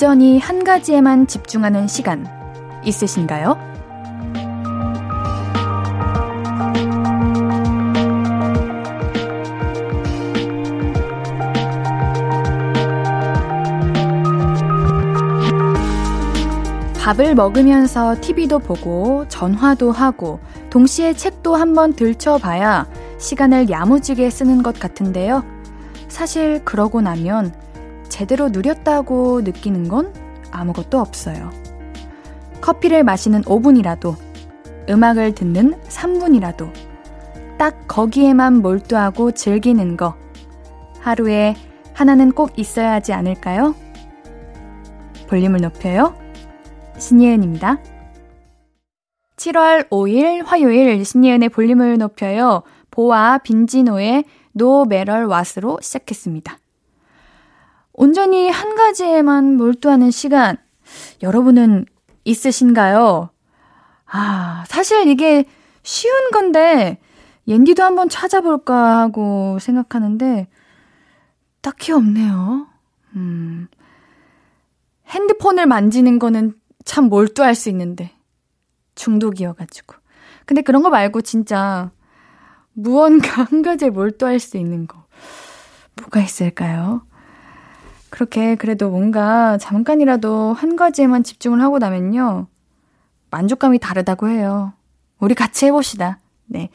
온전히 한 가지에만 집중하는 시간 있으신가요? 밥을 먹으면서 TV도 보고 전화도 하고 동시에 책도 한번 들춰봐야 시간을 야무지게 쓰는 것 같은데요. 사실 그러고 나면 제대로 누렸다고 느끼는 건 아무것도 없어요. 커피를 마시는 5분이라도, 음악을 듣는 3분이라도, 딱 거기에만 몰두하고 즐기는 거. 하루에 하나는 꼭 있어야 하지 않을까요? 볼륨을 높여요. 신예은입니다. 7월 5일 화요일 신예은의 볼륨을 높여요. 보아 빈지노의 노 메럴 왓으로 시작했습니다. 온전히 한 가지에만 몰두하는 시간, 여러분은 있으신가요? 아, 사실 이게 쉬운 건데, 옌디도 한번 찾아볼까 하고 생각하는데, 딱히 없네요. 음, 핸드폰을 만지는 거는 참 몰두할 수 있는데, 중독이어가지고. 근데 그런 거 말고 진짜, 무언가 한 가지에 몰두할 수 있는 거. 뭐가 있을까요? 그렇게 그래도 뭔가 잠깐이라도 한 가지에만 집중을 하고 나면요. 만족감이 다르다고 해요. 우리 같이 해봅시다. 네.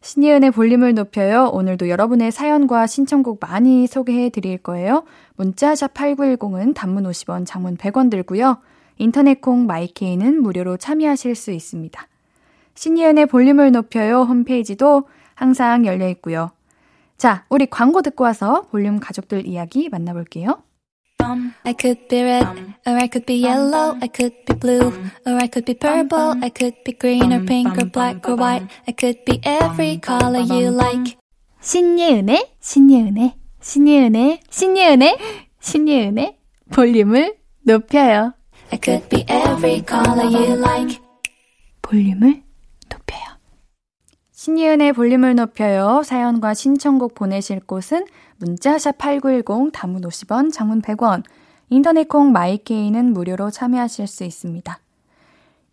신예은의 볼륨을 높여요. 오늘도 여러분의 사연과 신청곡 많이 소개해 드릴 거예요. 문자샵 8910은 단문 50원, 장문 100원 들고요. 인터넷 콩 마이케이는 무료로 참여하실 수 있습니다. 신예은의 볼륨을 높여요 홈페이지도 항상 열려 있고요. 자, 우리 광고 듣고 와서 볼륨 가족들 이야기 만나볼게요. I could be red, or I could be yellow, I could be blue, or I could be purple, I could be green or pink or black or white, I could be every color you like. 신예은의, 신예은의, 신예은의, 신예은의, 신예은의 볼륨을 높여요. I could be every color you like. 볼륨을 높여요. 신예은의 볼륨을 높여요. 사연과 신청곡 보내실 곳은 문자샵 8910 단문 50원, 장문 100원, 인터넷 콩 마이케이는 무료로 참여하실 수 있습니다.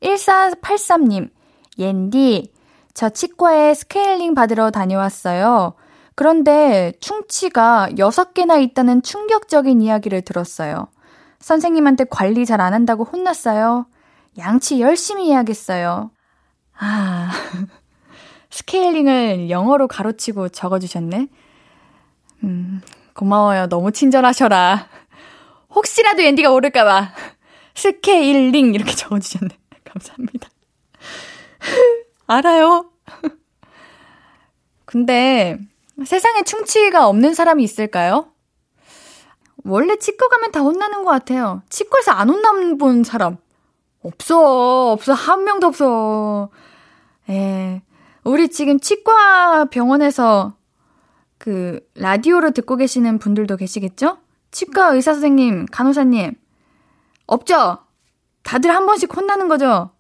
1483님, 옌디, 저 치과에 스케일링 받으러 다녀왔어요. 그런데 충치가 6개나 있다는 충격적인 이야기를 들었어요. 선생님한테 관리 잘 안 한다고 혼났어요. 양치 열심히 해야겠어요. 아, 스케일링을 영어로 가로치고 적어주셨네. 음, 고마워요. 너무 친절하셔라. 혹시라도 옌디가 모를까봐. 스케일링 이렇게 적어주셨네. 감사합니다. 알아요. 근데 세상에 충치가 없는 사람이 있을까요? 원래 치과 가면 다 혼나는 것 같아요. 치과에서 안 혼나본 사람. 없어. 없어. 한 명도 없어. 예. 우리 지금 치과 병원에서 그 라디오를 듣고 계시는 분들도 계시겠죠? 치과 의사 선생님, 간호사님 없죠? 다들 한 번씩 혼나는 거죠?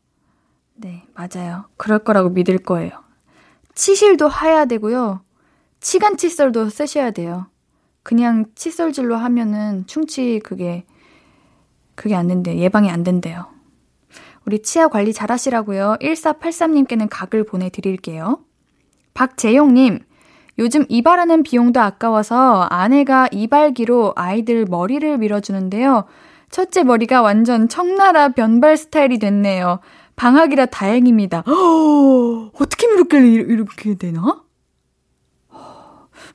네, 맞아요. 그럴 거라고 믿을 거예요. 치실도 하야 되고요. 치간 칫솔도 쓰셔야 돼요. 그냥 칫솔질로 하면은 충치 그게 그게 안 된대요. 예방이 안 된대요. 우리 치아 관리 잘 하시라고요. 1483님께는 각을 보내드릴게요. 박재용님, 요즘 이발하는 비용도 아까워서 아내가 이발기로 아이들 머리를 밀어주는데요. 첫째 머리가 완전 청나라 변발 스타일이 됐네요. 방학이라 다행입니다. 허, 어떻게 이렇게, 이렇게 되나?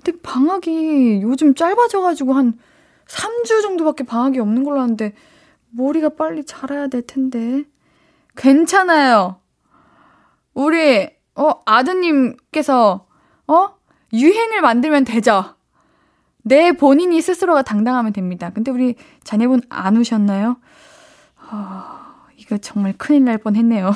근데 방학이 요즘 짧아져가지고 한 3주 정도밖에 방학이 없는 걸로 아는데 머리가 빨리 자라야 될 텐데. 괜찮아요. 우리, 어, 아드님께서, 어? 유행을 만들면 되죠. 내 본인이 스스로가 당당하면 됩니다. 근데 우리 자녀분 안 우셨나요? 어, 이거 정말 큰일 날 뻔 했네요.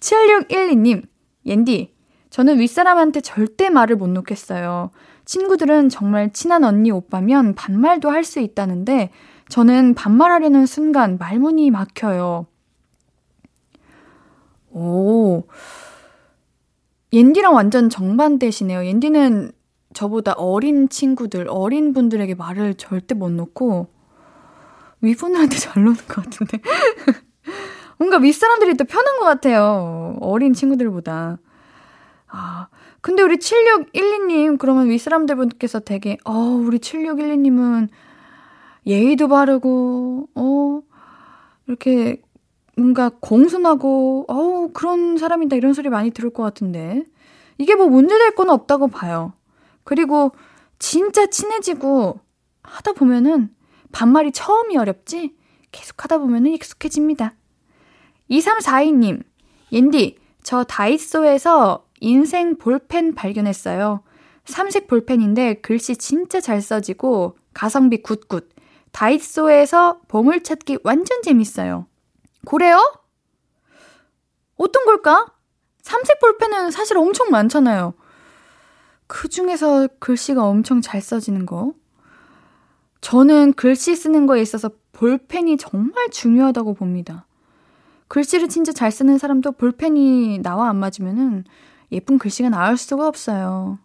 7612님, 옌디, 저는 윗사람한테 절대 말을 못 놓겠어요. 친구들은 정말 친한 언니 오빠면 반말도 할 수 있다는데, 저는 반말하려는 순간 말문이 막혀요. 오, 옌디랑 완전 정반대시네요. 옌디는 저보다 어린 친구들, 어린 분들에게 말을 절대 못 놓고, 윗분들한테 잘 노는 것 같은데. 뭔가 윗사람들이 더 편한 것 같아요. 어린 친구들보다. 아, 근데 우리 7612님, 그러면 윗사람들 분께서 되게, 어, 우리 7612님은 예의도 바르고, 어, 이렇게 뭔가 공손하고, 어 그런 사람이다 이런 소리 많이 들을 것 같은데. 이게 뭐 문제될 건 없다고 봐요. 그리고 진짜 친해지고 하다 보면은 반말이 처음이 어렵지 계속 하다 보면은 익숙해집니다. 2342님, 옌디, 저 다이소에서 인생 볼펜 발견했어요. 삼색 볼펜인데 글씨 진짜 잘 써지고 가성비 good good. 다이소에서 보물찾기 완전 재밌어요. 그래요? 어떤 걸까? 삼색 볼펜은 사실 엄청 많잖아요. 그 중에서 글씨가 엄청 잘 써지는 거. 저는 글씨 쓰는 거에 있어서 볼펜이 정말 중요하다고 봅니다. 글씨를 진짜 잘 쓰는 사람도 볼펜이 나와 안 맞으면은 예쁜 글씨가 나올 수가 없어요.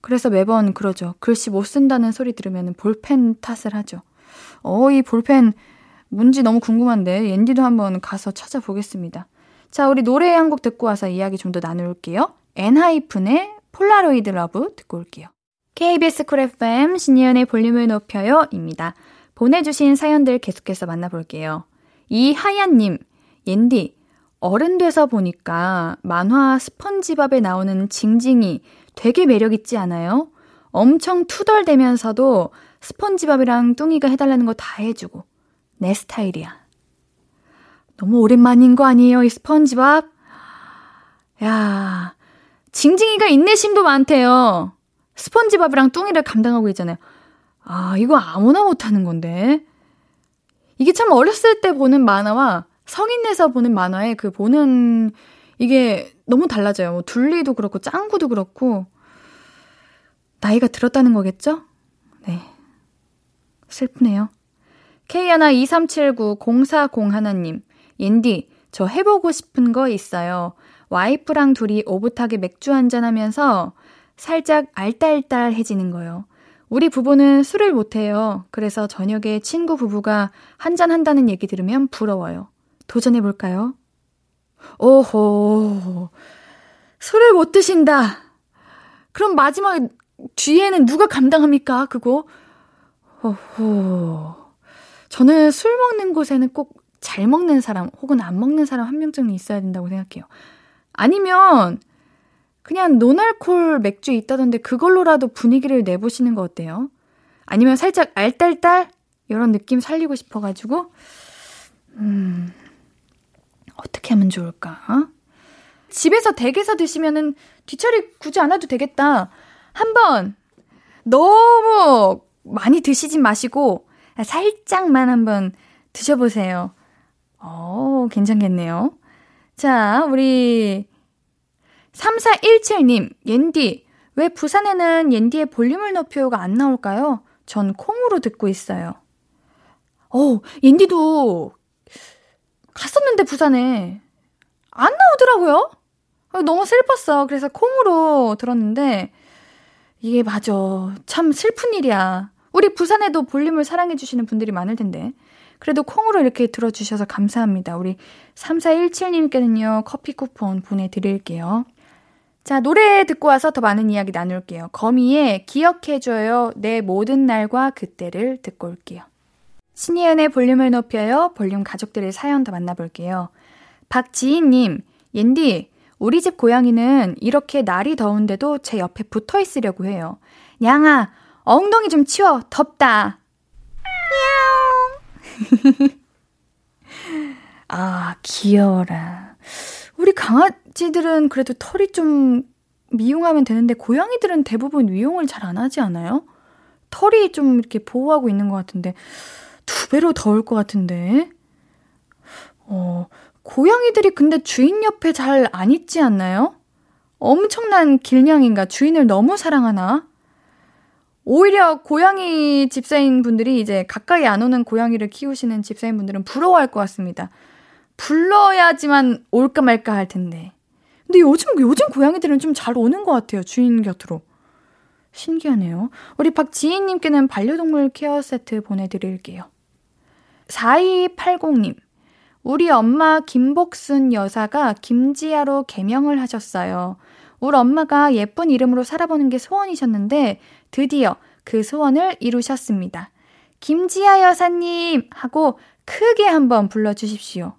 그래서 매번 그러죠. 글씨 못 쓴다는 소리 들으면 볼펜 탓을 하죠. 어, 이 볼펜 뭔지 너무 궁금한데 옌디도 한번 가서 찾아보겠습니다. 자, 우리 노래 한 곡 듣고 와서 이야기 좀 더 나눌게요. 엔하이픈의 Polaroid Love 듣고 올게요. KBS 쿨 FM 신예은의 볼륨을 높여요 입니다. 보내주신 사연들 계속해서 만나볼게요. 이하얀님, 옌디, 어른 돼서 보니까 만화 스펀지밥에 나오는 징징이 되게 매력있지 않아요? 엄청 투덜대면서도 스펀지밥이랑 뚱이가 해달라는 거 다 해주고. 내 스타일이야. 너무 오랜만인 거 아니에요, 이 스펀지밥? 야, 징징이가 인내심도 많대요. 스펀지밥이랑 뚱이를 감당하고 있잖아요. 아, 이거 아무나 못하는 건데. 이게 참 어렸을 때 보는 만화와 성인 내서 보는 만화의 그 보는 이게 너무 달라져요. 뭐 둘리도 그렇고 짱구도 그렇고 나이가 들었다는 거겠죠? 네. 슬프네요. K123790401님, 옌디, 저 해보고 싶은 거 있어요. 와이프랑 둘이 오붓하게 맥주 한잔 하면서 살짝 알딸딸해지는 거요. 우리 부부는 술을 못해요. 그래서 저녁에 친구 부부가 한잔 한다는 얘기 들으면 부러워요. 도전해볼까요? 오호. 술을 못 드신다. 그럼 마지막 뒤에는 누가 감당합니까? 그거? 오호. 저는 술 먹는 곳에는 꼭 잘 먹는 사람 혹은 안 먹는 사람 한 명쯤 있어야 된다고 생각해요. 아니면 그냥 노날콜 맥주 있다던데 그걸로라도 분위기를 내보시는 거 어때요? 아니면 살짝 알딸딸 이런 느낌 살리고 싶어가지고 음 어떻게 하면 좋을까? 어? 집에서 댁에서 드시면은 뒤처리 굳이 안 해도 되겠다. 한번 너무 많이 드시지 마시고 살짝만 한번 드셔보세요. 어, 괜찮겠네요. 자, 우리 3417님, 옌디, 왜 부산에는 옌디의 볼륨을 높여요가 안 나올까요? 전 콩으로 듣고 있어요. 어, 옌디도 갔었는데 부산에 안 나오더라고요. 너무 슬펐어. 그래서 콩으로 들었는데 이게 맞아. 참 슬픈 일이야. 우리 부산에도 볼륨을 사랑해주시는 분들이 많을 텐데. 그래도 콩으로 이렇게 들어주셔서 감사합니다. 우리 3417님께는요, 커피 쿠폰 보내드릴게요. 자, 노래 듣고 와서 더 많은 이야기 나눌게요. 거미의 기억해줘요. 내 모든 날과 그때를 듣고 올게요. 신예은의 볼륨을 높여요. 볼륨 가족들의 사연 더 만나볼게요. 박지희님, 옌디, 우리 집 고양이는 이렇게 날이 더운데도 제 옆에 붙어 있으려고 해요. 냥아, 엉덩이 좀 치워. 덥다. 아, 귀여워라. 우리 강아지들은 그래도 털이 좀 미용하면 되는데 고양이들은 대부분 미용을 잘 안 하지 않아요? 털이 좀 이렇게 보호하고 있는 것 같은데 두 배로 더울 것 같은데. 어, 고양이들이 근데 주인 옆에 잘 안 있지 않나요? 엄청난 길냥인가? 주인을 너무 사랑하나? 오히려 고양이 집사인 분들이 이제 가까이 안 오는 고양이를 키우시는 집사인 분들은 부러워할 것 같습니다. 불러야지만 올까 말까 할 텐데. 근데 요즘, 요즘 고양이들은 좀 잘 오는 것 같아요. 주인 곁으로. 신기하네요. 우리 박지희님께는 반려동물 케어 세트 보내드릴게요. 4280님. 우리 엄마 김복순 여사가 김지아로 개명을 하셨어요. 우리 엄마가 예쁜 이름으로 살아보는 게 소원이셨는데 드디어 그 소원을 이루셨습니다. 김지아 여사님 하고 크게 한번 불러주십시오.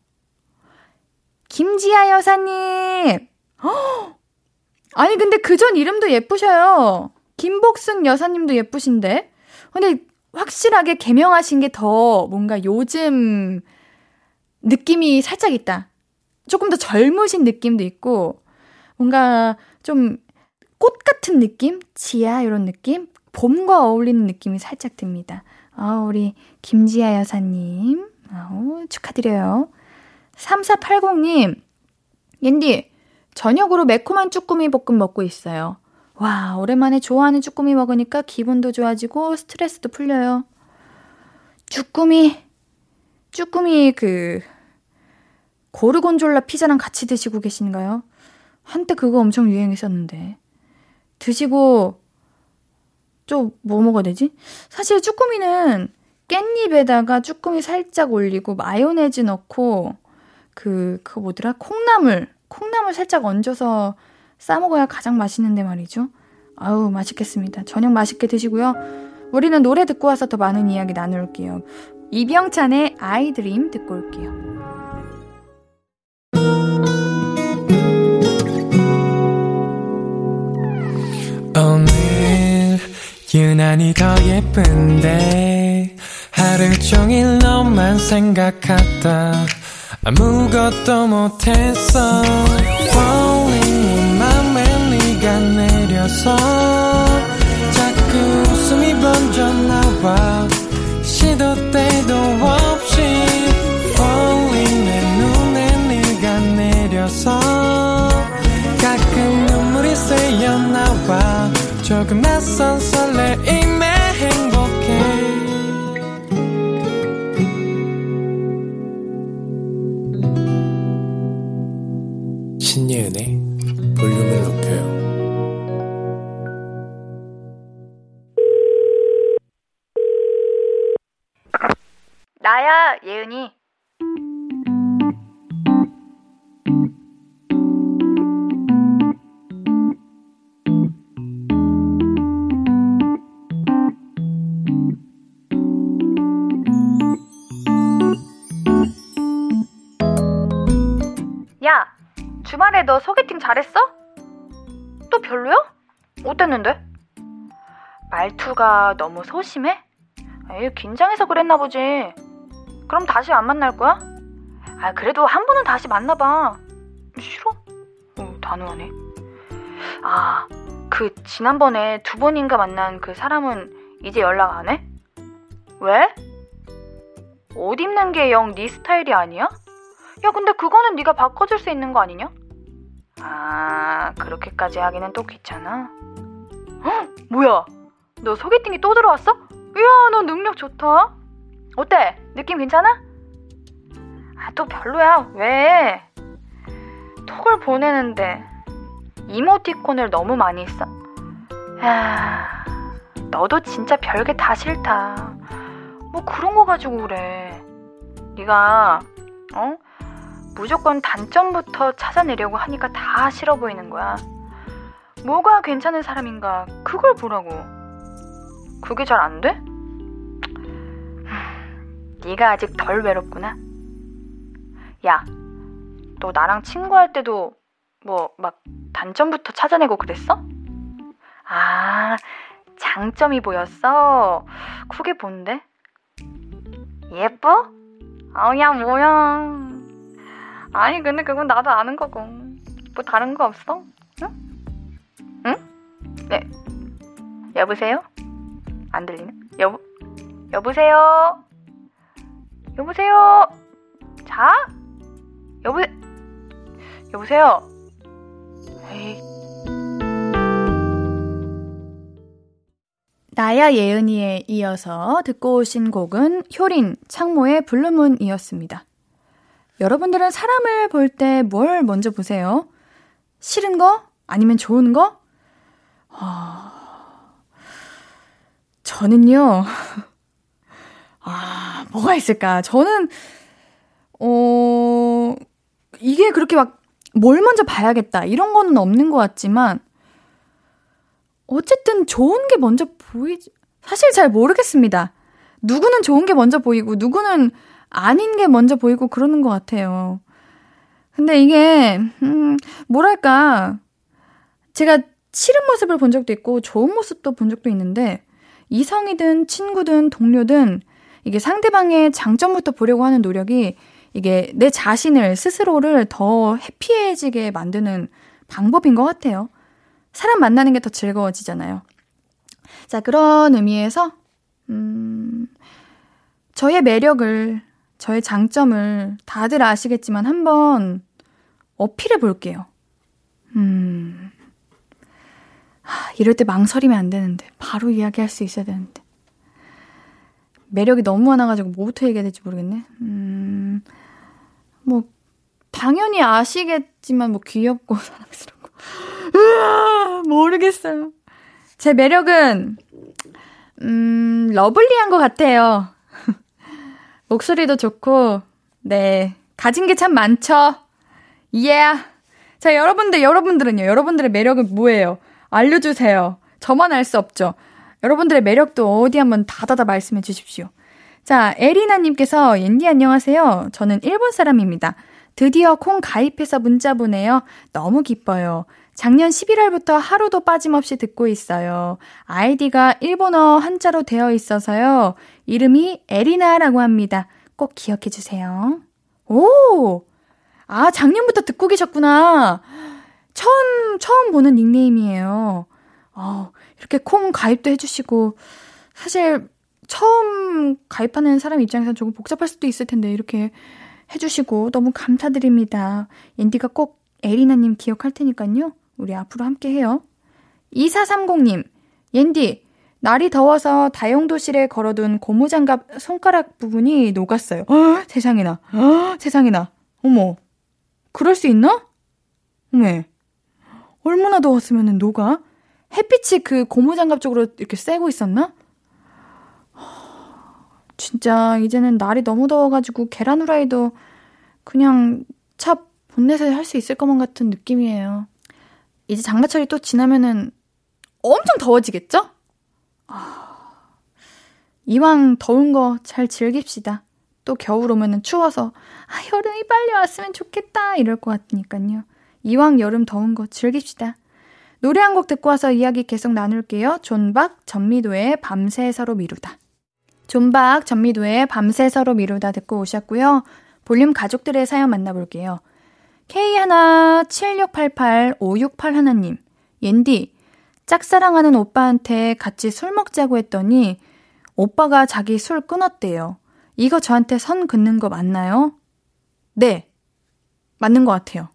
김지아 여사님! 허! 아니, 근데 그 전 이름도 예쁘셔요. 김복순 여사님도 예쁘신데. 근데 확실하게 개명하신 게 더 뭔가 요즘 느낌이 살짝 있다. 조금 더 젊으신 느낌도 있고, 뭔가 좀 꽃 같은 느낌? 지아, 이런 느낌? 봄과 어울리는 느낌이 살짝 듭니다. 아, 우리 김지아 여사님. 아우, 축하드려요. 3480님, 옌디, 저녁으로 매콤한 쭈꾸미 볶음 먹고 있어요. 와, 오랜만에 좋아하는 쭈꾸미 먹으니까 기분도 좋아지고 스트레스도 풀려요. 쭈꾸미, 쭈꾸미 그, 고르곤졸라 피자랑 같이 드시고 계신가요? 한때 그거 엄청 유행했었는데. 드시고, 좀 뭐 먹어야 되지? 사실 쭈꾸미는 깻잎에다가 쭈꾸미 살짝 올리고 마요네즈 넣고 그, 그거 뭐더라? 콩나물. 콩나물 살짝 얹어서 싸먹어야 가장 맛있는데 말이죠. 아우, 맛있겠습니다. 저녁 맛있게 드시고요. 우리는 노래 듣고 와서 더 많은 이야기 나눌게요. 이병찬의 아이드림 듣고 올게요. 오늘 유난히 더 예쁜데 하루 종일 너만 생각하다. 아무것도 못했어 Falling 맘에 네가 내려서 조금 낯선 설레임 너 소개팅 잘했어? 또 별로야? 어땠는데? 말투가 너무 소심해? 에이, 긴장해서 그랬나 보지. 그럼 다시 안 만날 거야? 아, 그래도 한 번은 다시 만나봐. 싫어? 어, 단호하네. 아, 그 지난번에 두 번인가 만난 그 사람은 이제 연락 안 해? 왜? 옷 입는 게 영 네 스타일이 아니야? 야, 근데 그거는 네가 바꿔줄 수 있는 거 아니냐? 아, 그렇게까지 하기는 또 귀찮아. 헉, 뭐야? 너 소개팅이 또 들어왔어? 이야, 너 능력 좋다. 어때? 느낌 괜찮아? 아, 또 별로야. 왜? 톡을 보내는데 이모티콘을 너무 많이 써. 야, 너도 진짜 별게 다 싫다. 뭐 그런 거 가지고 그래. 네가 어? 무조건 단점부터 찾아내려고 하니까 다 싫어 보이는 거야. 뭐가 괜찮은 사람인가 그걸 보라고. 그게 잘 안 돼? 네가 아직 덜 외롭구나. 야, 너 나랑 친구할 때도 뭐 막 단점부터 찾아내고 그랬어? 아, 장점이 보였어? 그게 뭔데? 예뻐? 아야 뭐야. 아니 근데 그건 나도 아는 거고. 뭐 다른 거 없어? 응? 응? 네. 여보세요? 안 들리네? 여보, 여보세요? 여보세요? 자? 여보, 여보세요? 에이. 나야 예은이에 이어서 듣고 오신 곡은 효린, 창모의 블루문이었습니다. 여러분들은 사람을 볼 때 뭘 먼저 보세요? 싫은 거? 아니면 좋은 거? 어... 저는요, 아, 뭐가 있을까? 저는, 어, 이게 그렇게 막 뭘 먼저 봐야겠다. 이런 거는 없는 것 같지만, 어쨌든 좋은 게 먼저 보이지, 사실 잘 모르겠습니다. 누구는 좋은 게 먼저 보이고, 누구는 아닌 게 먼저 보이고 그러는 것 같아요. 근데 이게, 음, 뭐랄까. 제가 싫은 모습을 본 적도 있고, 좋은 모습도 본 적도 있는데, 이성이든 친구든 동료든 이게 상대방의 장점부터 보려고 하는 노력이 이게 내 자신을, 스스로를 더 해피해지게 만드는 방법인 것 같아요. 사람 만나는 게 더 즐거워지잖아요. 자, 그런 의미에서, 음, 저의 매력을, 저의 장점을 다들 아시겠지만 한번 어필해 볼게요. 음, 하, 이럴 때 망설이면 안 되는데, 바로 이야기할 수 있어야 되는데. 매력이 너무 많아가지고 뭐부터 얘기해야 될지 모르겠네. 음, 뭐, 당연히 아시겠지만, 뭐, 귀엽고, 사랑스럽고. 으아, 모르겠어요. 제 매력은, 음, 러블리한 것 같아요. 목소리도 좋고, 네. 가진 게 참 많죠? 예. Yeah. 자, 여러분들, 여러분들은요? 여러분들의 매력은 뭐예요? 알려주세요. 저만 알 수 없죠. 여러분들의 매력도 어디 한번 다다다 말씀해 주십시오. 자, 에리나님께서, 옌디 안녕하세요. 저는 일본 사람입니다. 드디어 콩 가입해서 문자 보내요. 너무 기뻐요. 작년 11월부터 하루도 빠짐없이 듣고 있어요. 아이디가 일본어 한자로 되어 있어서요. 이름이 에리나라고 합니다. 꼭 기억해 주세요. 오! 아, 작년부터 듣고 계셨구나. 처음, 처음 보는 닉네임이에요. 어, 이렇게 콩 가입도 해주시고, 사실, 처음 가입하는 사람 입장에서는 조금 복잡할 수도 있을 텐데, 이렇게 해주시고, 너무 감사드립니다. 앤디가 꼭 에리나님 기억할 테니까요. 우리 앞으로 함께 해요. 2430님, 옌디, 날이 더워서 다용도실에 걸어둔 고무장갑 손가락 부분이 녹았어요. 어, 세상에나, 어, 세상에나. 어머, 그럴 수 있나? 어메, 얼마나 더웠으면 녹아? 햇빛이 그 고무장갑 쪽으로 이렇게 쐬고 있었나? 진짜 이제는 날이 너무 더워가지고 계란 후라이도 그냥 차 본넷에 할 수 있을 것만 같은 느낌이에요. 이제 장마철이 또 지나면은 엄청 더워지겠죠? 아, 이왕 더운 거 잘 즐깁시다. 또 겨울 오면은 추워서 아 여름이 빨리 왔으면 좋겠다 이럴 것 같으니까요. 이왕 여름 더운 거 즐깁시다. 노래 한 곡 듣고 와서 이야기 계속 나눌게요. 존박 전미도의 밤새 서로 미루다. 존박 전미도의 밤새 서로 미루다 듣고 오셨고요. 볼륨 가족들의 사연 만나볼게요. K17688-568 하나님, 옌디, 짝사랑하는 오빠한테 같이 술 먹자고 했더니 오빠가 자기 술 끊었대요. 이거 저한테 선 긋는 거 맞나요? 네. 맞는 것 같아요.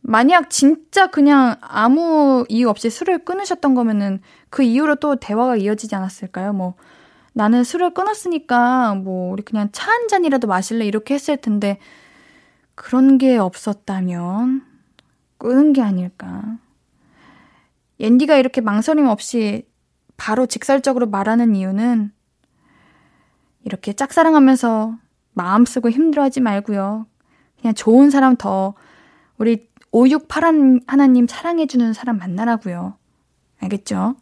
만약 진짜 그냥 아무 이유 없이 술을 끊으셨던 거면은 그 이후로 또 대화가 이어지지 않았을까요? 뭐, 나는 술을 끊었으니까 뭐, 우리 그냥 차 한 잔이라도 마실래? 이렇게 했을 텐데, 그런 게 없었다면, 끊은 게 아닐까. 옌디가 이렇게 망설임 없이 바로 직설적으로 말하는 이유는 이렇게 짝사랑하면서 마음 쓰고 힘들어하지 말고요. 그냥 좋은 사람 더 우리 568 하나님 사랑해주는 사람 만나라고요. 알겠죠?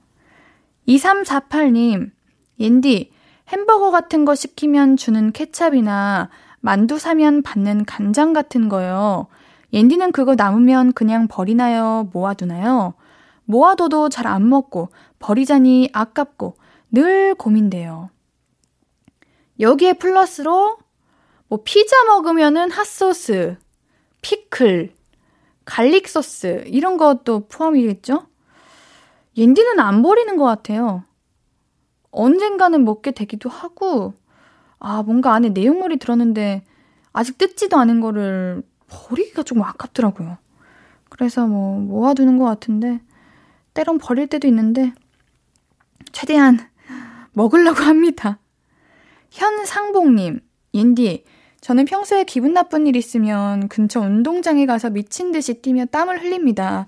2348님, 옌디, 햄버거 같은 거 시키면 주는 케찹이나 만두 사면 받는 간장 같은 거요. 옌디는 그거 남으면 그냥 버리나요? 모아두나요? 모아둬도 잘 안 먹고 버리자니 아깝고 늘 고민돼요. 여기에 플러스로 뭐 피자 먹으면은 핫소스, 피클, garlic 소스 이런 것도 포함이겠죠? 옌디는 안 버리는 것 같아요. 언젠가는 먹게 되기도 하고 아 뭔가 안에 내용물이 들었는데 아직 뜯지도 않은 거를 버리기가 조금 아깝더라고요. 그래서 뭐 모아두는 것 같은데 때론 버릴 때도 있는데 최대한 먹으려고 합니다. 현상봉님, 옌디, 저는 평소에 기분 나쁜 일 있으면 근처 운동장에 가서 미친 듯이 뛰며 땀을 흘립니다.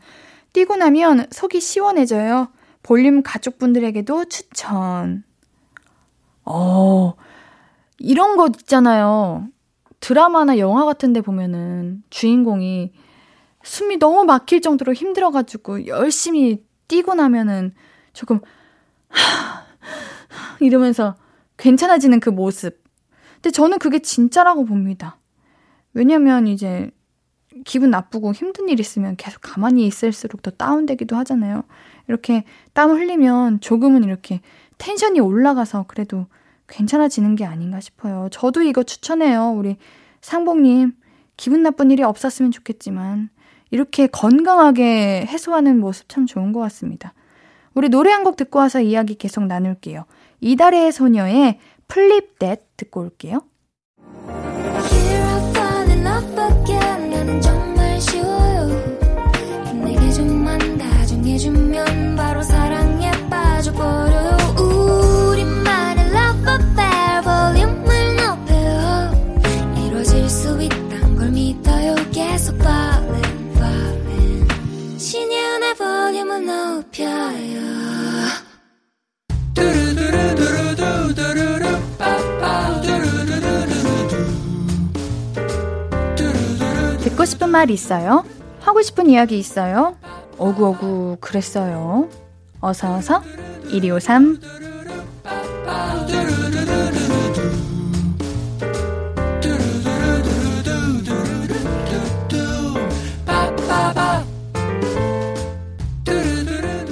뛰고 나면 속이 시원해져요. 볼륨 가족분들에게도 추천. 어, 이런 것 있잖아요. 드라마나 영화 같은 데 보면은 주인공이 숨이 너무 막힐 정도로 힘들어가지고 열심히 뛰고 나면은 조금, 하, 이러면서 괜찮아지는 그 모습. 근데 저는 그게 진짜라고 봅니다. 왜냐면 이제 기분 나쁘고 힘든 일 있으면 계속 가만히 있을수록 더 다운되기도 하잖아요. 이렇게 땀 흘리면 조금은 이렇게 텐션이 올라가서 그래도 괜찮아지는 게 아닌가 싶어요. 저도 이거 추천해요. 우리 상봉님, 기분 나쁜 일이 없었으면 좋겠지만, 이렇게 건강하게 해소하는 모습 참 좋은 것 같습니다. 우리 노래 한 곡 듣고 와서 이야기 계속 나눌게요. 이달의 소녀의 Flip That 듣고 올게요. 말 있어요? 하고 싶은 이야기 있어요? 오구오구 그랬어요. 어서 어서 1253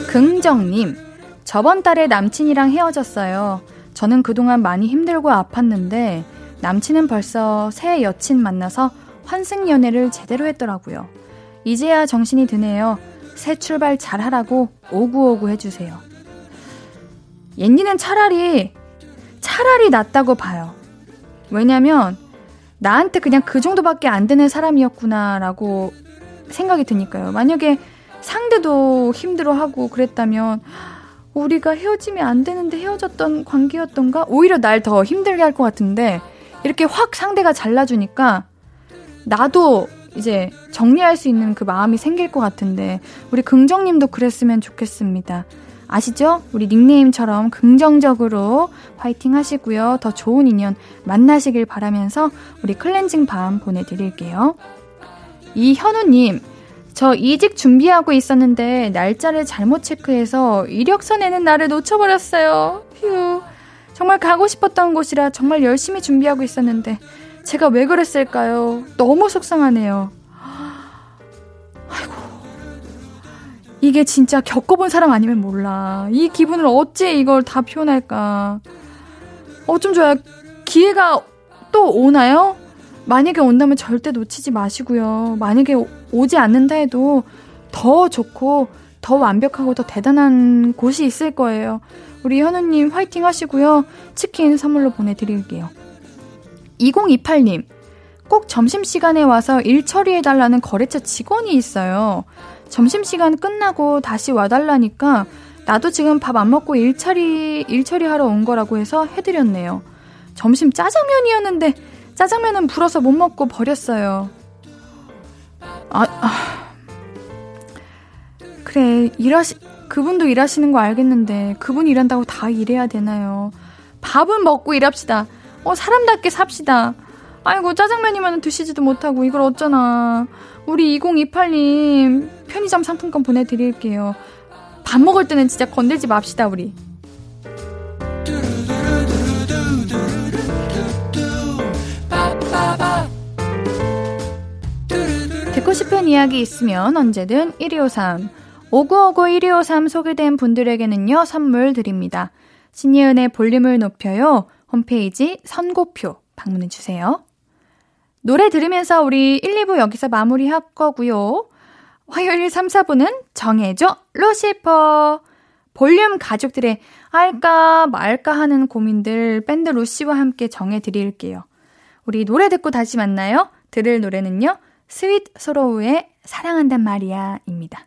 긍정님, 저번 달에 남친이랑 헤어졌어요. 저는 그동안 많이 힘들고 아팠는데, 남친은 벌써 새 여친 만나서 환승 연애를 제대로 했더라고요. 이제야 정신이 드네요. 새 출발 잘 하라고 오구오구 해주세요. 옌니는 차라리, 차라리 낫다고 봐요. 왜냐면, 나한테 그냥 그 정도밖에 안 되는 사람이었구나라고 생각이 드니까요. 만약에 상대도 힘들어하고 그랬다면, 우리가 헤어지면 안 되는데 헤어졌던 관계였던가? 오히려 날 더 힘들게 할 것 같은데, 이렇게 확 상대가 잘라주니까, 나도 이제 정리할 수 있는 그 마음이 생길 것 같은데 우리 긍정님도 그랬으면 좋겠습니다. 아시죠? 우리 닉네임처럼 긍정적으로 화이팅 하시고요. 더 좋은 인연 만나시길 바라면서 우리 클렌징 밤 보내드릴게요. 이현우님, 저 이직 준비하고 있었는데 날짜를 잘못 체크해서 이력서 내는 날을 놓쳐버렸어요. 휴. 정말 가고 싶었던 곳이라 정말 열심히 준비하고 있었는데 제가 왜 그랬을까요? 너무 속상하네요. 아이고. 이게 진짜 겪어본 사람 아니면 몰라. 이 기분을 어찌 이걸 다 표현할까. 어좀 좋아요. 기회가 또 오나요? 만약에 온다면 절대 놓치지 마시고요. 만약에 오지 않는다 해도 더 좋고 더 완벽하고 더 대단한 곳이 있을 거예요. 우리 현우님 화이팅 하시고요. 치킨 선물로 보내드릴게요. 2028님, 꼭 점심시간에 와서 일 처리해달라는 거래처 직원이 있어요. 점심시간 끝나고 다시 와달라니까 나도 지금 밥 안 먹고 일 처리, 일 처리하러 온 거라고 해서 해드렸네요. 점심 짜장면이었는데 짜장면은 불어서 못 먹고 버렸어요. 아, 아. 그래, 일하시, 그분도 일하시는 거 알겠는데 그분 일한다고 다 일해야 되나요? 밥은 먹고 일합시다. 어, 사람답게 삽시다. 아이고, 짜장면이면 드시지도 못하고 이걸 어쩌나. 우리 2028님 편의점 상품권 보내드릴게요. 밥 먹을 때는 진짜 건들지 맙시다, 우리. 듣고 싶은 이야기 있으면 언제든 1253. 5959-1253 소개된 분들에게는요, 선물 드립니다. 신예은의 볼륨을 높여요. 홈페이지 선고표 방문해 주세요. 노래 들으면서 우리 1, 2부 여기서 마무리할 거고요. 화요일 3, 4부는 정해줘 루시퍼. 볼륨 가족들의 할까 말까 하는 고민들 밴드 루시와 함께 정해드릴게요. 우리 노래 듣고 다시 만나요. 들을 노래는요. 스윗 소로우의 사랑한단 말이야 입니다.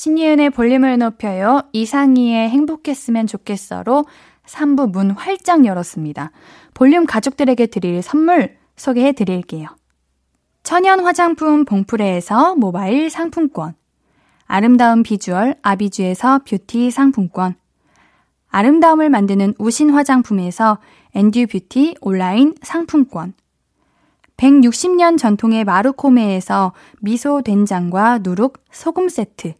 신예은의 볼륨을 높여요. 이상희의 행복했으면 좋겠어로 3부 문 활짝 열었습니다. 볼륨 가족들에게 드릴 선물 소개해 드릴게요. 천연 화장품 봉프레에서 모바일 상품권. 아름다운 비주얼 아비주에서 뷰티 상품권. 아름다움을 만드는 우신 화장품에서 엔듀 뷰티 온라인 상품권. 160년 전통의 마루코메에서 미소 된장과 누룩 소금 세트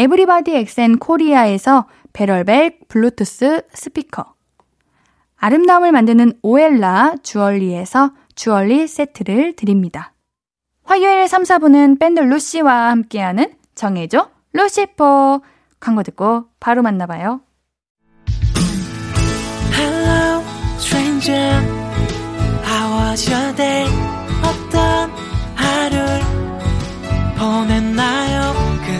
everybody 엑센 코리아에서 barrel bag 블루투스 스피커 아름다움을 만드는 오엘라 주얼리에서 주얼리 세트를 드립니다. 화요일 3, 4분은 밴드 루시와 함께하는 정해줘 루시포 광고 듣고 바로 만나봐요. Hello, stranger. How was your day? 어떤 하루를 보냈나요?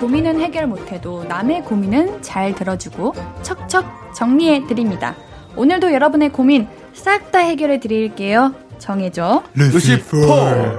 고민은 해결 못해도 남의 고민은 잘 들어주고 척척 정리해 드립니다. 오늘도 여러분의 고민 싹 다 해결해 드릴게요. 정해줘. 루시퍼.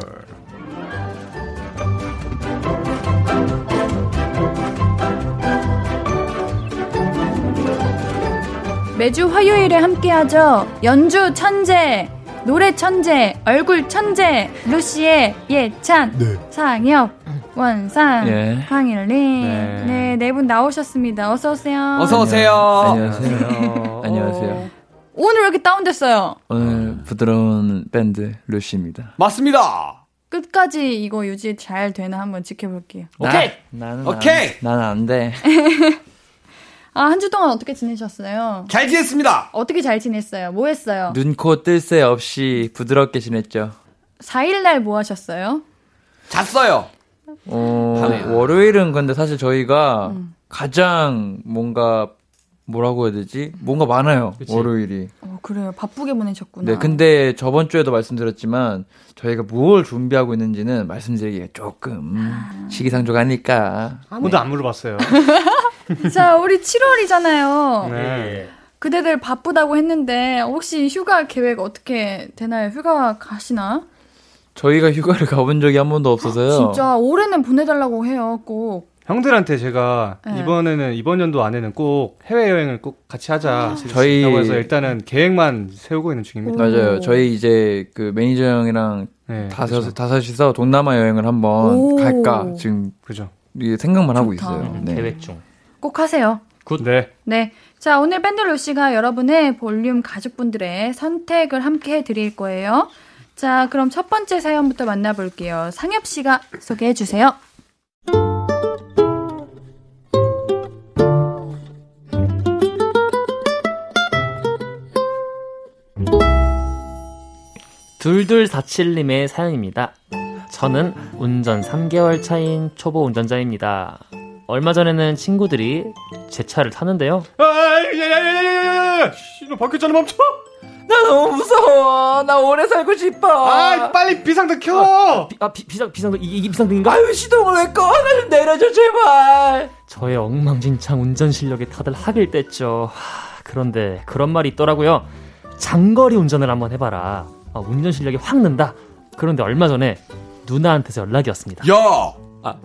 매주 화요일에 함께하죠. 연주 천재, 노래 천재, 얼굴 천재, 루시의 예찬, 네. 상혁, 원상, 예. 황일리. 네. 네, 네 분 나오셨습니다. 어서 오세요. 어서 오세요. 안녕하세요. 안녕하세요. 오늘 왜 이렇게 다운됐어요? 오늘 부드러운 밴드 루시입니다. 맞습니다. 끝까지 이거 유지 잘 되나 한번 지켜볼게요. 오케이. 나, 는 오케이. 나는 안 돼. 아, 한 주 동안 어떻게 지내셨어요? 잘 지냈습니다. 어떻게 잘 지냈어요? 뭐 했어요? 눈, 코, 뜰 새 없이 부드럽게 지냈죠. 4일날 뭐 하셨어요? 잤어요. 어, 밤에. 월요일은 근데 사실 저희가 음. 가장 뭔가 뭐라고 해야 되지? 뭔가 많아요. 월요일이. 어, 그래요. 바쁘게 보내셨구나. 네, 근데 저번 주에도 말씀드렸지만 저희가 무엇을 준비하고 있는지는 말씀드리기가 조금 아. 시기상조가니까. 아무도 안 물어봤어요. 자, 우리 7월이잖아요. 네. 그대들 바쁘다고 했는데 혹시 휴가 계획 어떻게 되나요? 휴가 가시나? 저희가 휴가를 가본 적이 한 번도 없어서요. 진짜 올해는 보내달라고 해요, 꼭. 형들한테 제가 네. 이번에는 이번 연도 안에는 꼭 해외 여행을 꼭 같이 하자. 저희- 라고 해서 일단은 계획만 세우고 있는 중입니다. 맞아요. 오. 저희 이제 그 매니저 형이랑 네, 다섯 그죠. 다섯이서 동남아 여행을 한번 오. 갈까 지금 그죠. 생각만 하고 좋다. 있어요. 네. 계획 중. 꼭 하세요. 네. 네. 자, 오늘 밴드 루시가 여러분의 볼륨 가족분들의 선택을 함께 해드릴 거예요. 자, 그럼 첫 번째 사연부터 만나볼게요. 상엽 씨가 소개해 주세요. 둘둘사칠님의 사연입니다. 저는 운전 3개월 차인 초보 운전자입니다. 얼마 전에는 친구들이 제 차를 타는데요. 아 야 야 야 야야! 너 바뀌었잖아 멈춰! 나 너무 무서워. 나 오래 살고 싶어. 아 빨리 비상등 켜! 비, 아 비, 비상 비상등 이- 이게 비상등인가? 아유 시동을 왜 꺼? 나 좀 내려줘 제발. 저의 엉망진창 운전 실력에 다들 학을 뗐죠. 하, 그런데 그런 말이 있더라고요. 장거리 운전을 한번 해봐라. 아, 운전 실력이 확 는다. 그런데 얼마 전에 누나한테서 연락이 왔습니다. 야!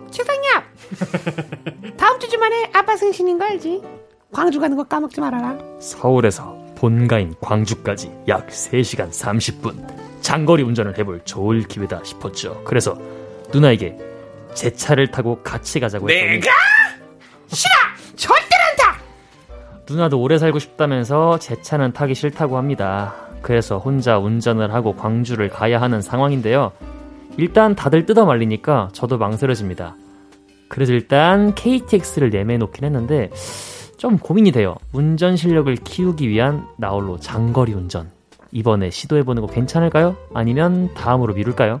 최상엽! 다음 주 주말에 아빠 승신인 거 알지? 광주 가는 거 까먹지 말아라. 서울에서 본가인 광주까지 약 3시간 30분 장거리 운전을 해볼 좋을 기회다 싶었죠. 그래서 누나에게 제 차를 타고 같이 가자고 했더니 내가? 싫어! 절대로 안 타! 누나도 오래 살고 싶다면서 제 차는 타기 싫다고 합니다. 그래서 혼자 운전을 하고 광주를 가야 하는 상황인데요. 일단 다들 뜯어 말리니까 저도 망설여집니다. 그래서 일단 KTX를 예매해 놓긴 했는데 좀 고민이 돼요. 운전 실력을 키우기 위한 나홀로 장거리 운전. 이번에 시도해보는 거 괜찮을까요? 아니면 다음으로 미룰까요?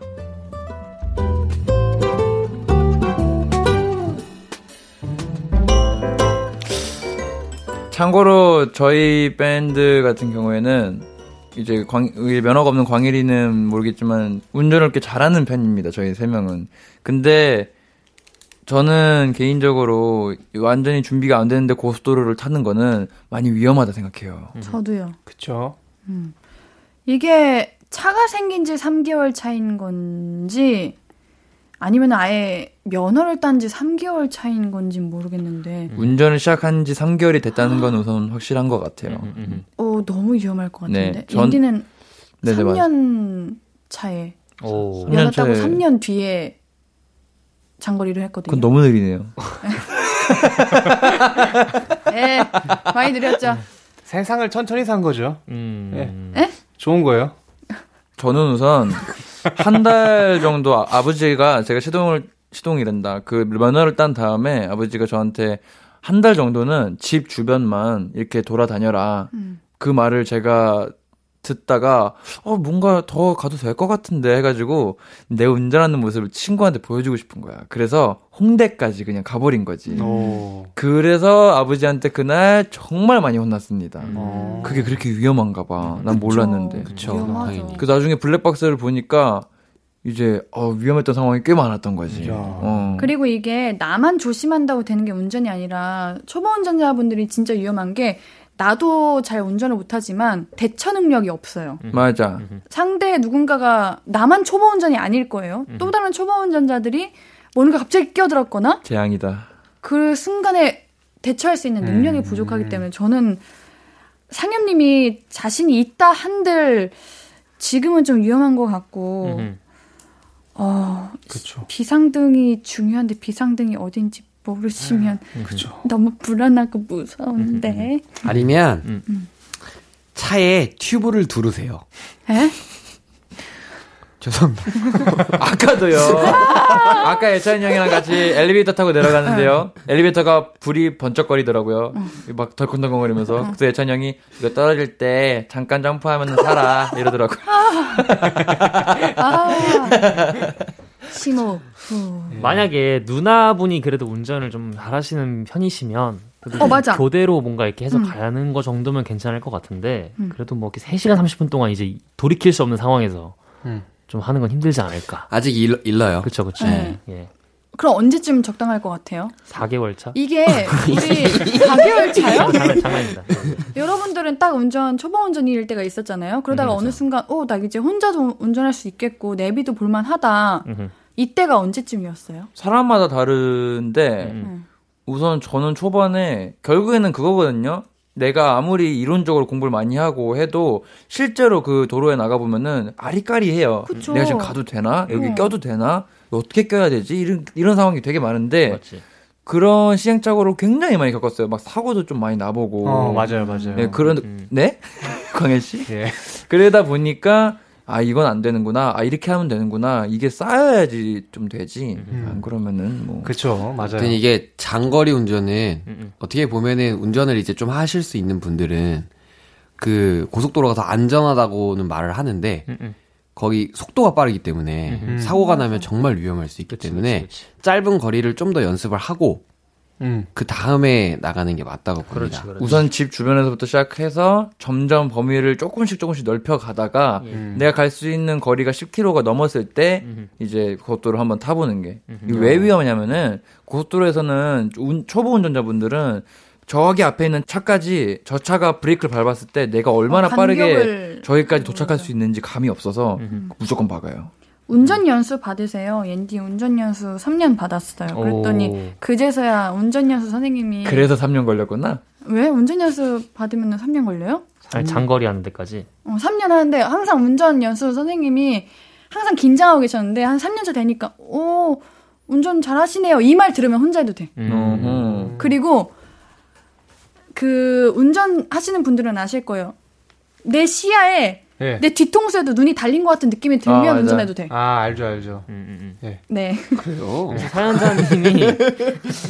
참고로 저희 밴드 같은 경우에는 이제 광, 이 면허가 없는 광일이는 모르겠지만 운전을 꽤 잘하는 편입니다. 저희 세 명은. 근데 저는 개인적으로 완전히 준비가 안 되는데 고속도로를 타는 거는 많이 위험하다 생각해요. 저도요. 그쵸. 이게 차가 생긴 지 3개월 차인 건지 아니면 아예 면허를 딴 지 3개월 차인 건지 모르겠는데 운전을 시작한 지 3개월이 됐다는 건 우선 확실한 것 같아요. 음, 음, 음. 어 너무 위험할 것 네, 같은데 전- 인디는 네네, 3년 차에 오. 삼 면허 년 따고 차에- 3년 뒤에 장거리를 했거든요. 그건 너무 느리네요. 예, 많이 느렸죠. 세상을 천천히 산 거죠. 음. 좋은 거예요. 저는 우선 한 달 정도 아, 아버지가 제가 시동을 시동이란다. 그 면허를 딴 다음에 아버지가 저한테 한 달 정도는 집 주변만 이렇게 돌아다녀라. 음. 그 말을 제가 듣다가 어 뭔가 더 가도 될 것 같은데 해가지고 내 운전하는 모습을 친구한테 보여주고 싶은 거야. 그래서 홍대까지 그냥 가버린 거지. 음. 오. 그래서 아버지한테 그날 정말 많이 혼났습니다. 어. 그게 그렇게 위험한가 봐. 난 몰랐는데. 그쵸, 위험하죠. 당연히. 그 나중에 블랙박스를 보니까 이제 어, 위험했던 상황이 꽤 많았던 거지. 야. 어. 그리고 이게 나만 조심한다고 되는 게 운전이 아니라 초보 운전자분들이 진짜 위험한 게 나도 잘 운전을 못하지만 대처 능력이 없어요. 맞아. 상대 누군가가 나만 초보 운전이 아닐 거예요. 또 다른 초보 운전자들이 뭔가 갑자기 끼어들었거나 재앙이다. 그 순간에 대처할 수 있는 능력이 음. 부족하기 때문에 저는 상현님이 자신이 있다 한들 지금은 좀 위험한 것 같고 음. 어, 그쵸. 비상등이 중요한데 비상등이 어딘지 모르시면 그쵸. 너무 불안하고 무서운데. 아니면 음. 차에 튜브를 두르세요. 에? 죄송합니다. 아까도요. 아까 예찬이 형이랑 같이 엘리베이터 타고 내려가는데요. 엘리베이터가 불이 번쩍거리더라고요. 막 덜컹덜컹거리면서. 그래서 예찬이 형이 이거 떨어질 때 잠깐 점프하면 살아 이러더라고요. 아. 심호. 후. 만약에 누나분이 그래도 운전을 좀 잘하시는 편이시면 어, 맞아. 교대로 뭔가 이렇게 해서 음. 가는 거 정도면 괜찮을 것 같은데 음. 그래도 뭐 이렇게 3시간 30분 동안 이제 돌이킬 수 없는 상황에서 음. 좀 하는 건 힘들지 않을까. 아직 일, 일러요. 그쵸 그쵸. 네. 예. 그럼 언제쯤 적당할 것 같아요? 4개월 차? 이게 우리 4개월 차요? 장난, 장난입니다. 여러분들은 딱 운전 초보 운전일 때가 있었잖아요. 그러다가 음, 어느 순간 어 나 이제 혼자도 운전할 수 있겠고 내비도 볼만하다. 이때가 언제쯤이었어요? 사람마다 다른데 음. 우선 저는 초반에 결국에는 그거거든요. 내가 아무리 이론적으로 공부를 많이 하고 해도 실제로 그 도로에 나가 보면은 아리까리해요. 내가 지금 가도 되나? 여기 어. 껴도 되나? 어떻게 껴야 되지? 이런 이런 상황이 되게 많은데 맞지. 그런 시행착오를 굉장히 많이 겪었어요. 막 사고도 좀 많이 나보고. 어, 맞아요, 맞아요. 네, 그런 음. 네? 광현 씨? 예. 그러다 보니까 아 이건 안 되는구나. 아 이렇게 하면 되는구나. 이게 쌓여야지 좀 되지. 음. 안 그러면은 뭐 그쵸, 맞아요. 근데 이게 장거리 운전은 음, 음. 어떻게 보면은 운전을 이제 좀 하실 수 있는 분들은 그 고속도로가 더 안전하다고는 말을 하는데 음, 음. 거기 속도가 빠르기 때문에 음. 사고가 나면 정말 위험할 수 있기 그치, 때문에 그치, 그치. 짧은 거리를 좀 더 연습을 하고 음. 그 다음에 나가는 게 맞다고 봅니다. 그렇지, 그렇지. 우선 집 주변에서부터 시작해서 점점 범위를 조금씩 조금씩 넓혀 가다가 음. 내가 갈 수 있는 거리가 10km가 넘었을 때 음. 이제 고속도로 한번 타보는 게 왜 위험하냐면은 고속도로에서는 운- 초보 운전자분들은 저기 앞에 있는 차까지 저 차가 브레이크를 밟았을 때 내가 얼마나 어, 빠르게 저기까지 도착할 수 있는지 감이 없어서 음. 무조건 박아요. 운전 연수 받으세요. 옌디 운전 연수 3년 받았어요. 그랬더니 오. 그제서야 운전 연수 선생님이 그래서 3년 걸렸구나. 왜 운전 연수 받으면 3년 걸려요? 아니, 장거리 하는 데까지. 어, 3년 하는데 항상 운전 연수 선생님이 항상 긴장하고 계셨는데 한 3년차 되니까 오 운전 잘하시네요. 이 말 들으면 혼자 해도 돼. 음. 그리고 그 운전하시는 분들은 아실 거예요. 내 시야에 예. 내 뒤통수에도 눈이 달린 것 같은 느낌이 아, 들면 맞아. 운전해도 돼. 아, 알죠, 알죠. 음, 음, 음. 네. 그래요. 그래서 사연자님이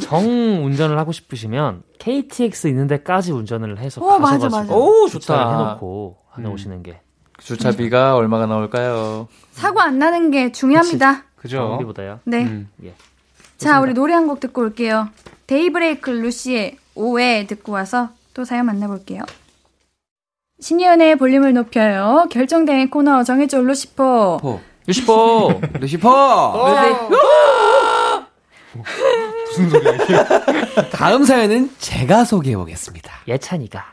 정 운전을 하고 싶으시면 KTX 있는 데까지 운전을 해서 어, 맞아, 가셔가지고 맞아. 오, 주차를 좋다. 해놓고 하나오시는 게 주차비가 얼마가 나올까요? 사고 안 나는 게 중요합니다. 그죠? 우리보다요. 네. 음. 예. 자, 우리 노래 한 곡 듣고 올게요. 데이브레이크 루시의 오해 듣고 와서 또 사연 만나볼게요. 신예은의 볼륨을 높여요. 결정된 코너 정해줘 루시퍼. 포. 유시퍼. 루시퍼! 무슨 소리야, 이게. 다음 사연은 제가 소개해 보겠습니다. 예찬이가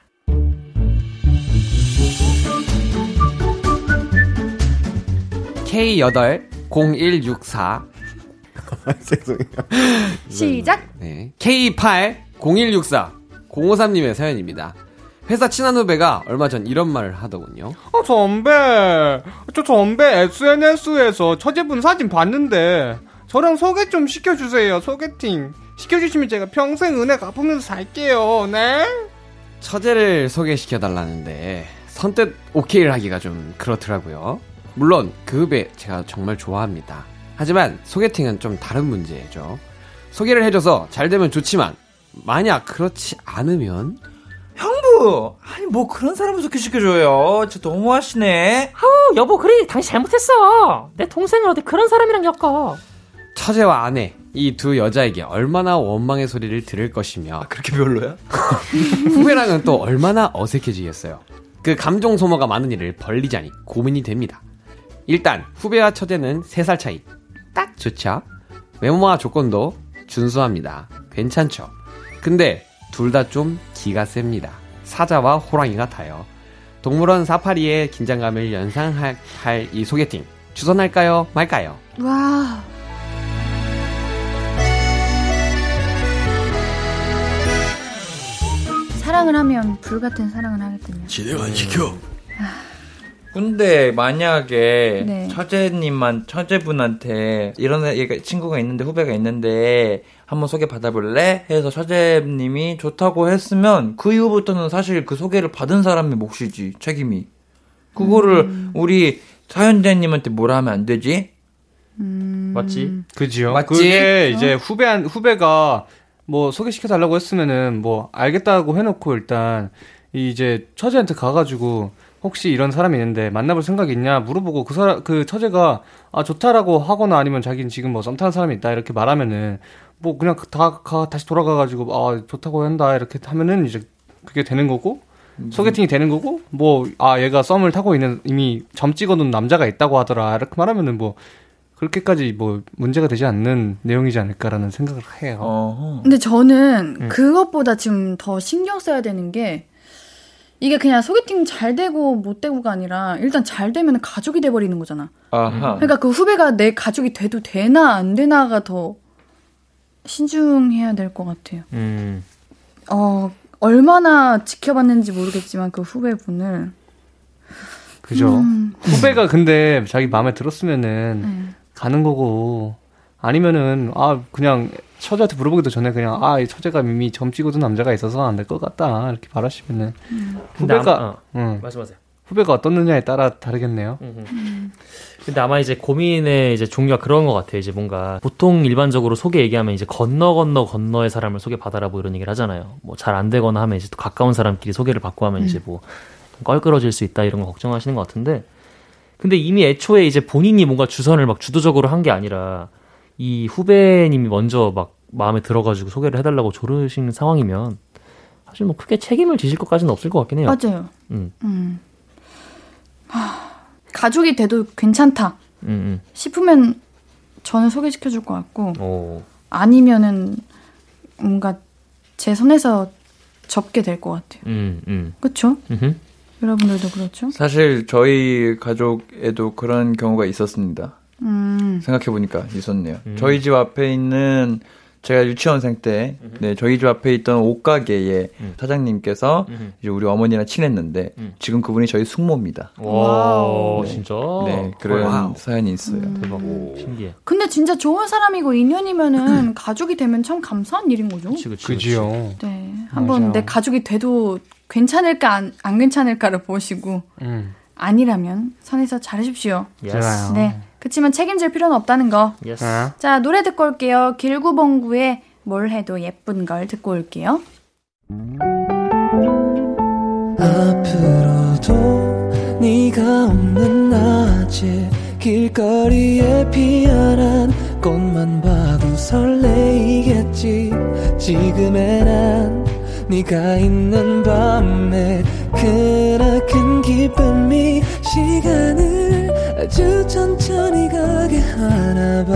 K80164 시작. 네. K80164 053님의 사연입니다. 회사 친한 후배가 얼마 전 이런 말을 하더군요. 어, 선배. 저 선배 SNS에서 처제분 사진 봤는데, 저랑 소개 좀 시켜주세요, 소개팅. 시켜주시면 제가 평생 은혜 갚으면서 살게요, 네? 처제를 소개시켜 달라는데 선뜻 오케이를 하기가 좀 그렇더라고요. 물론 그 후배 제가 정말 좋아합니다. 하지만 소개팅은 좀 다른 문제죠. 소개를 해줘서 잘 되면 좋지만 만약 그렇지 않으면 형부! 아니, 뭐 그런 사람을 소개시켜줘요. 진짜 너무하시네. 어, 여보 그래 당신 잘못했어 내 동생을 어디 그런 사람이랑 엮어 처제와 아내 이 두 여자에게 얼마나 원망의 소리를 들을 것이며 그렇게 별로야? 후배랑은 또 얼마나 어색해지겠어요. 그 감정 소모가 많은 일을 벌리자니 고민이 됩니다. 일단 후배와 처제는 3살 차이. 딱 좋죠. 외모와 조건도 준수합니다. 괜찮죠. 근데 둘 다 좀 기가 셉니다. 사자와 호랑이 같아요. 동물원 사파리의 긴장감을 연상할 할이 소개팅 주선할까요? 말까요? 와. 사랑을 하면 불같은 사랑을 하겠군요. 근데 만약에 네. 처제님만 처제분한테 이런 얘가 친구가 있는데 후배가 있는데 한번 소개 받아볼래? 해서 처제님이 좋다고 했으면 그 이후부터는 사실 그 소개를 받은 사람의 몫이지 책임이 그거를 우리 사연자님한테 뭐라 하면 안 되지? 맞지? 그지요. 맞지? 그게 이제 후배, 후배가 뭐 소개시켜 달라고 했으면은 뭐 알겠다고 해놓고 일단 이 이제 처제한테 가가지고 혹시 이런 사람이 있는데 만나볼 생각 있냐 물어보고 그 사람 그 처제가 아 좋다라고 하거나 아니면 자기는 지금 뭐 썸 타는 사람이 있다 이렇게 말하면은 뭐 그냥 다 가, 다시 돌아가가지고 아 좋다고 한다 이렇게 하면은 이제 그게 되는 거고 소개팅이 되는 거고 뭐 아 얘가 썸을 타고 있는 이미 점 찍어놓은 남자가 있다고 하더라 이렇게 말하면은 뭐 그렇게까지 뭐 문제가 되지 않는 내용이지 않을까라는 생각을 해요. 어허. 근데 저는 음. 그것보다 지금 더 신경 써야 되는 게 이게 그냥 소개팅 잘 되고 못 되고가 아니라 일단 잘 되면 가족이 돼 버리는 거잖아. 아하. 그러니까 그 후배가 내 가족이 돼도 되나 안 되나가 더 신중해야 될 것 같아요. 음. 어, 얼마나 지켜봤는지 모르겠지만 그 후배분을. 그죠? 음, 후배가 근데 자기 마음에 들었으면은 네. 가는 거고 아니면은 아 그냥 처제한테 물어보기도 전에 그냥 아 이 처제가 이미 점 찍어둔 남자가 있어서 안 될 것 같다 이렇게 말하시면은 근데 후배가 아마, 어, 응, 말씀하세요. 후배가 어떻느냐에 따라 다르겠네요. 근데 아마 이제 고민의 이제 종류가 그런 것 같아요. 이제 뭔가 보통 일반적으로 소개 얘기하면 이제 건너 건너 건너의 사람을 소개 받아라고 이런 얘기를 하잖아요. 뭐 잘 안 되거나 하면 이제 또 가까운 사람끼리 소개를 받고 하면 이제 뭐 껄끄러질 수 있다 이런 거 걱정하시는 것 같은데 근데 이미 애초에 이제 본인이 뭔가 주선을 막 주도적으로 한 게 아니라 이 후배님이 먼저 막 마음에 들어가지고 소개를 해달라고 조르신 상황이면 사실 뭐 크게 책임을 지실 것까지는 없을 것 같긴 해요. 맞아요. 음, 음. 하, 가족이 돼도 괜찮다 음, 음. 싶으면 저는 소개시켜 줄 것 같고 오, 아니면은 뭔가 제 손에서 접게 될 것 같아요. 음, 음, 그쵸? 음흠. 여러분들도 그렇죠? 사실 저희 가족에도 그런 경우가 있었습니다. 음. 음. 생각해 보니까 있었네요. 저희 집 앞에 있는 제가 유치원생 때, 네, 저희 집 앞에 있던 옷가게의 사장님께서 이제 우리 어머니랑 친했는데 지금 그분이 저희 숙모입니다. 와, 진짜? 네, 그런 wow. 사연이 있어요. 대박. 신기해. 근데 진짜 좋은 사람이고 인연이면은 가족이 되면 참 감사한 일인 거죠. 그치, 그치. 그지요. 네. 한번 맞아. 내 가족이 돼도 괜찮을까 안, 안 괜찮을까를 보시고 음. 아니라면 선에서 잘하십시오. yes. 좋아요. 네. 그치만 책임질 필요는 없다는 거. yes. 아. 자, 노래 듣고 올게요. 길구봉구의 뭘 해도 예쁜 걸 듣고 올게요. 앞으로도 네가 없는 낮에 길거리에 피어난 꽃만 봐도 설레이겠지 지금의 난 네가 있는 밤에 그나큰 기쁨이 시간을 아주 천천히 가게 하나 봐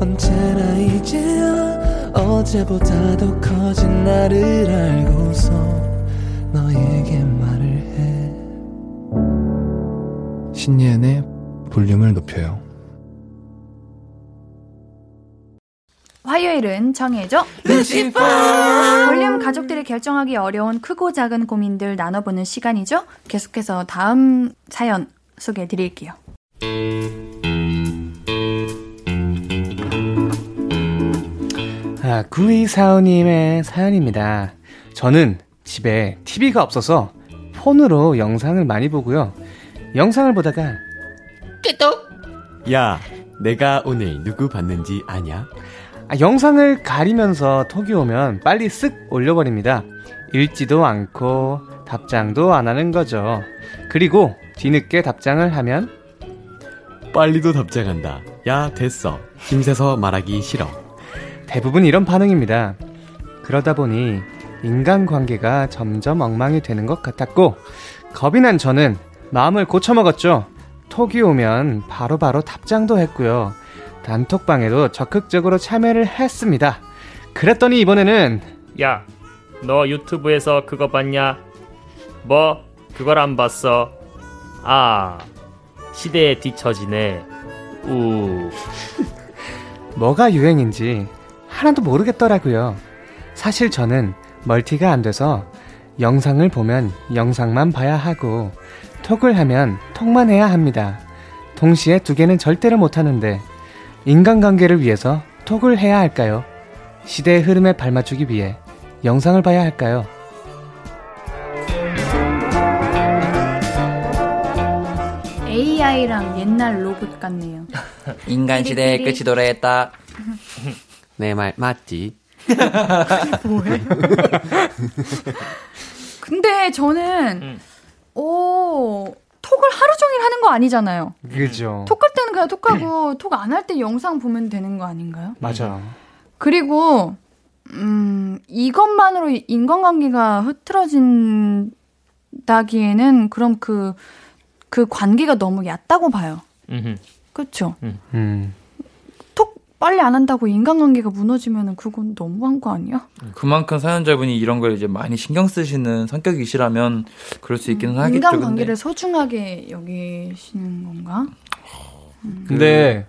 언제나 이제야 어제보다 더 커진 나를 알고서 너에게 말을 해 신예은의 볼륨을 높여요. 화요일은 정해줘. 볼륨 가족들이 결정하기 어려운 크고 작은 고민들 나눠보는 시간이죠. 계속해서 다음 사연 소개해 드릴게요. 아, 9245님의 사연입니다. 저는 집에 TV가 없어서 폰으로 영상을 많이 보고요. 영상을 보다가 야, 내가 오늘 누구 봤는지 아냐? 아, 영상을 가리면서 톡이 오면 빨리 쓱 올려버립니다. 읽지도 않고 답장도 안 하는 거죠. 그리고 뒤늦게 답장을 하면 빨리도 답장한다. 야, 됐어. 힘세서 말하기 싫어. 대부분 이런 반응입니다. 그러다 보니 인간관계가 점점 엉망이 되는 것 같았고 겁이 난 저는 마음을 고쳐먹었죠. 톡이 오면 바로바로 답장도 했고요. 단톡방에도 적극적으로 참여를 했습니다. 그랬더니 이번에는 야, 너 유튜브에서 그거 봤냐? 뭐, 그걸 안 봤어? 아, 시대에 뒤처지네. 우. 뭐가 유행인지 하나도 모르겠더라고요. 사실 저는 멀티가 안 돼서 영상을 보면 영상만 봐야 하고 톡을 하면 톡만 해야 합니다. 동시에 두 개는 절대로 못 하는데 인간관계를 위해서 톡을 해야 할까요? 시대의 흐름에 발맞추기 위해 영상을 봐야 할까요? AI랑 옛날 로봇 같네요. 인간 시대의 끝이 도래했다. 내 말 맞지? 근데 저는 음. 오 톡을 하루 종일 하는 거 아니잖아요. 그죠. 톡할 때는 그냥 톡하고 톡 안 할 때 영상 보면 되는 거 아닌가요? 맞아. 그리고 음 이것만으로 인간관계가 흐트러진다기에는 그럼 그 그 관계가 너무 얕다고 봐요. 음흠. 그렇죠? 음. 톡 빨리 안 한다고 인간관계가 무너지면은 그건 너무한 거 아니야? 그만큼 사연자분이 이런 걸 이제 많이 신경 쓰시는 성격이시라면 그럴 수 있기는 하겠죠. 인간관계를 근데 소중하게 여기시는 건가? 근데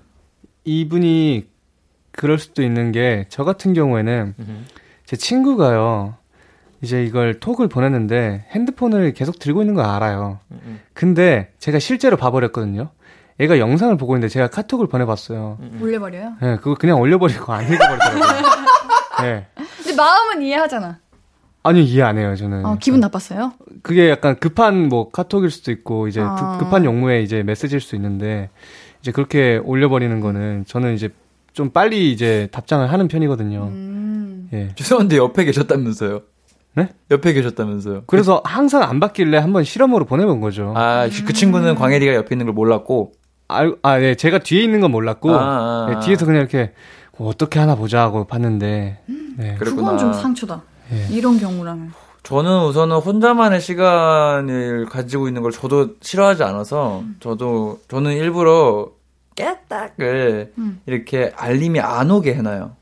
이분이 그럴 수도 있는 게 저 같은 경우에는 제 친구가요. 이제 이걸 톡을 보냈는데 핸드폰을 계속 들고 있는 걸 알아요. 근데 제가 실제로 봐버렸거든요. 얘가 영상을 보고 있는데 제가 카톡을 보내봤어요. 올려버려요? 예, 그거 그냥 올려버리고 안 읽어버리더라고요. 예. 근데 마음은 이해하잖아. 아니, 이해 안 해요, 저는. 어, 기분 나빴어요? 그게 약간 급한 뭐 카톡일 수도 있고, 이제 아. 급- 급한 용무에 이제 메시지일 수 있는데, 이제 그렇게 올려버리는 거는 저는 이제 좀 빨리 이제 답장을 하는 편이거든요. 음. 예. 죄송한데 옆에 계셨다면서요. 네? 옆에 계셨다면서요. 그래서 항상 안 받길래 한번 실험으로 보내본 거죠. 아, 그 친구는 광혜리가 옆에 있는 걸 몰랐고. 알, 아, 네, 제가 뒤에 있는 건 몰랐고, 아, 아, 네, 아. 뒤에서 그냥 이렇게 뭐 어떻게 하나 보자 하고 봤는데, 네. 그랬구나. 그건 좀 상처다. 예. 이런 경우라면. 저는 우선은 혼자만의 시간을 가지고 있는 걸 저도 싫어하지 않아서 저도 저는 일부러 깨딱을 음. 이렇게 알림이 안 오게 해놔요.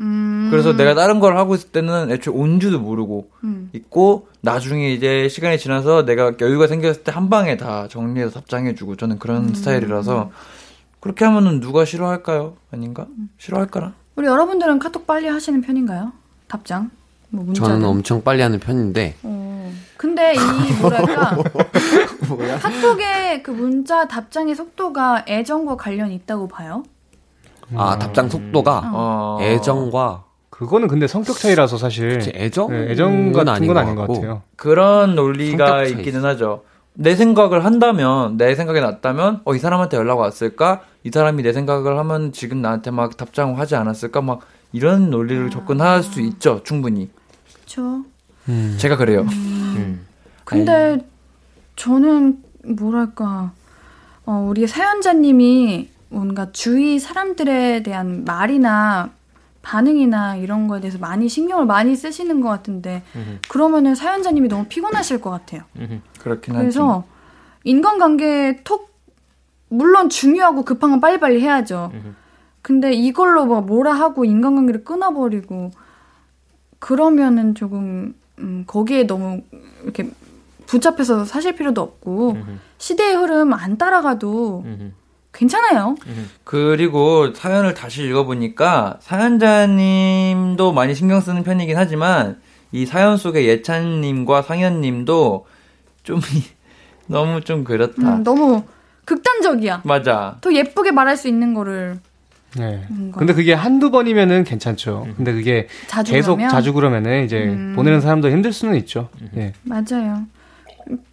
음. 그래서 내가 다른 걸 하고 있을 때는 애초에 온지도 모르고 음. 있고 나중에 이제 시간이 지나서 내가 여유가 생겼을 때 한 방에 다 정리해서 답장해주고 저는 그런 음. 스타일이라서 그렇게 하면은 누가 싫어할까요? 아닌가? 싫어할까나? 우리 여러분들은 카톡 빨리 하시는 편인가요? 답장? 뭐 문자. 저는 엄청 빨리 하는 편인데 어. 근데 이 뭐랄까 카톡의 그 문자 답장의 속도가 애정과 관련이 있다고 봐요. 아 답장 속도가 어. 애정과 그거는 근데 성격 차이라서 사실 혹시 애정 네, 애정 같은 건 아닌 것 같아요. 그런 논리가 있기는 하죠. 내 생각을 한다면, 내 생각이 났다면, 어, 이 사람한테 연락 왔을까? 이 사람이 내 생각을 하면 지금 나한테 막 답장을 하지 않았을까? 막 이런 논리를 접근할 수 있죠, 충분히. 그렇죠. 제가 그래요. 음. 근데 저는 뭐랄까 어, 우리 사연자님이 뭔가 주위 사람들에 대한 말이나 반응이나 이런 거에 대해서 많이 신경을 많이 쓰시는 것 같은데 그러면은 사연자님이 너무 피곤하실 것 같아요. 그렇긴 하죠. 그래서 인간관계 톡 물론 중요하고 급한 건 빨리빨리 해야죠. 근데 이걸로 막 뭐라 하고 인간관계를 끊어버리고 그러면은 조금 음, 거기에 너무 이렇게 붙잡혀서 사실 필요도 없고 시대의 흐름 안 따라가도 괜찮아요. 그리고 사연을 다시 읽어보니까 사연자님도 많이 신경 쓰는 편이긴 하지만 이 사연 속의 예찬님과 상현님도 좀 너무 좀 그렇다. 음, 너무 극단적이야. 맞아. 더 예쁘게 말할 수 있는 거를 네. 뭔가 근데 그게 한두 번이면은 괜찮죠. 근데 그게 자주 계속 그러면 자주 그러면은 이제 음. 보내는 사람도 힘들 수는 있죠. 예. 맞아요.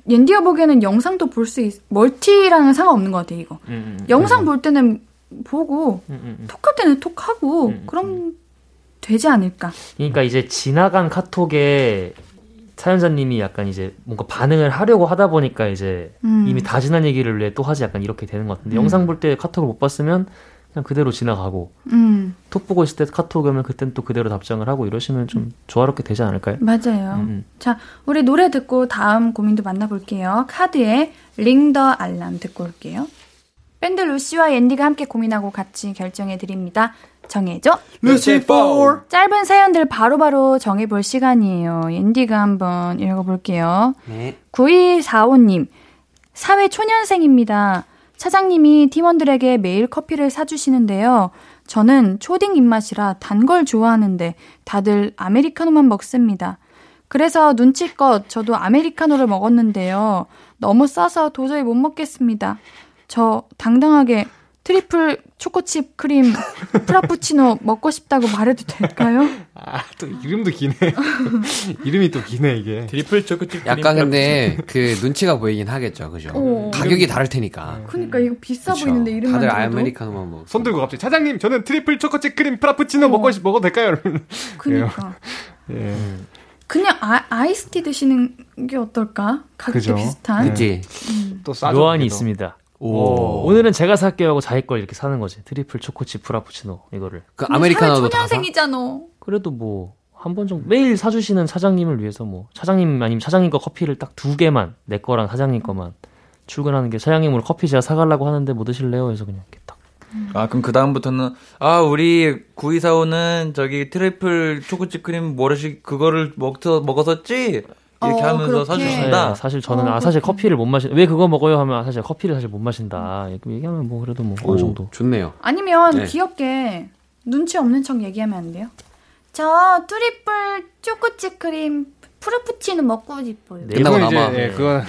옌디가 보기에는 영상도 볼 수 있, 멀티랑은 상관없는 것 같아 이거. 음, 음, 영상 볼 때는 보고 음, 음, 음. 톡할 때는 톡하고 음, 그럼 되지 않을까. 그러니까 이제 지나간 카톡에 사연자님이 약간 이제 뭔가 반응을 하려고 하다 보니까 이제 음. 이미 다 지난 얘기를 왜 또 하지 약간 이렇게 되는 것 같은데 영상 볼 때 카톡을 못 봤으면 그냥 그대로 지나가고 음, 톡 보고 있을 때 카톡 오면 그땐 또 그대로 답장을 하고 이러시면 좀 조화롭게 되지 않을까요? 맞아요. 음, 자, 우리 노래 듣고 다음 고민도 만나볼게요. 카드의 Ring The Alarm 듣고 올게요. 밴드 루시와 앤디가 함께 고민하고 같이 결정해 드립니다. 정해줘. 루시포 짧은 사연들 바로바로 정해볼 시간이에요. 앤디가 한번 읽어볼게요. 네. 9245님, 사회 초년생입니다. 차장님이 팀원들에게 매일 커피를 사주시는데요. 저는 초딩 입맛이라 단 걸 좋아하는데 다들 아메리카노만 먹습니다. 그래서 눈치껏 저도 아메리카노를 먹었는데요. 너무 써서 도저히 못 먹겠습니다. 저 당당하게 triple 초코칩 크림 프라푸치노 먹고 싶다고 말해도 될까요? 아, 또 이름도 기네. 이름이 또 기네, 이게. triple 초코칩 약간 근데 그 눈치가 보이긴 하겠죠, 그죠? 어. 가격이 다를 테니까. 그러니까 이거 비싸 그쵸. 보이는데 이름만 다들 들어도. 아메리카노만 먹. 손 들고 갑자기 차장님 저는 triple 초코칩 크림 프라푸치노 먹고 싶 먹어도 될까요? 이러면. 그니까. 예. 그냥 아, 아이스티 드시는 게 어떨까? 가격이 그죠. 비슷한. 그치? 또 싸죠. 요한이. 있습니다. 오. 오늘은 제가 살게요 하고 자기 걸 이렇게 사는 거지. triple 초코칩 프라푸치노 이거를. 그 아메리카노도 다 사? 초년생이잖아. 그래도 뭐 한 번 정도 매일 사주시는 차장님을 위해서 뭐 차장님 아니면 차장님 거 커피를 딱 두 개만 내 거랑 차장님 거만 출근하는 게 차장님으로 커피 제가 사가려고 하는데 뭐 드실래요? 해서 그냥 이렇게 딱. 아, 그럼 그 다음부터는, 아, 우리 9245는 저기 triple 초코칩 크림 뭐시기 그거를 먹서, 먹었었지? 이렇게 어, 하면서 그렇게. 사주신다. 네, 사실 저는 어, 아 사실. 커피를 못 마신 왜 그거 먹어요 하면 아, 사실 커피를 사실 못 마신다 이렇게 얘기하면 뭐 그래도 뭐 어느 정도 좋네요. 아니면 네. 귀엽게 눈치 없는 척 얘기하면 안 돼요? 저 triple 초코칩 크림 프라푸치노 먹고 싶어요. 네. 끝나고 그건 이제 남아. 예, 그건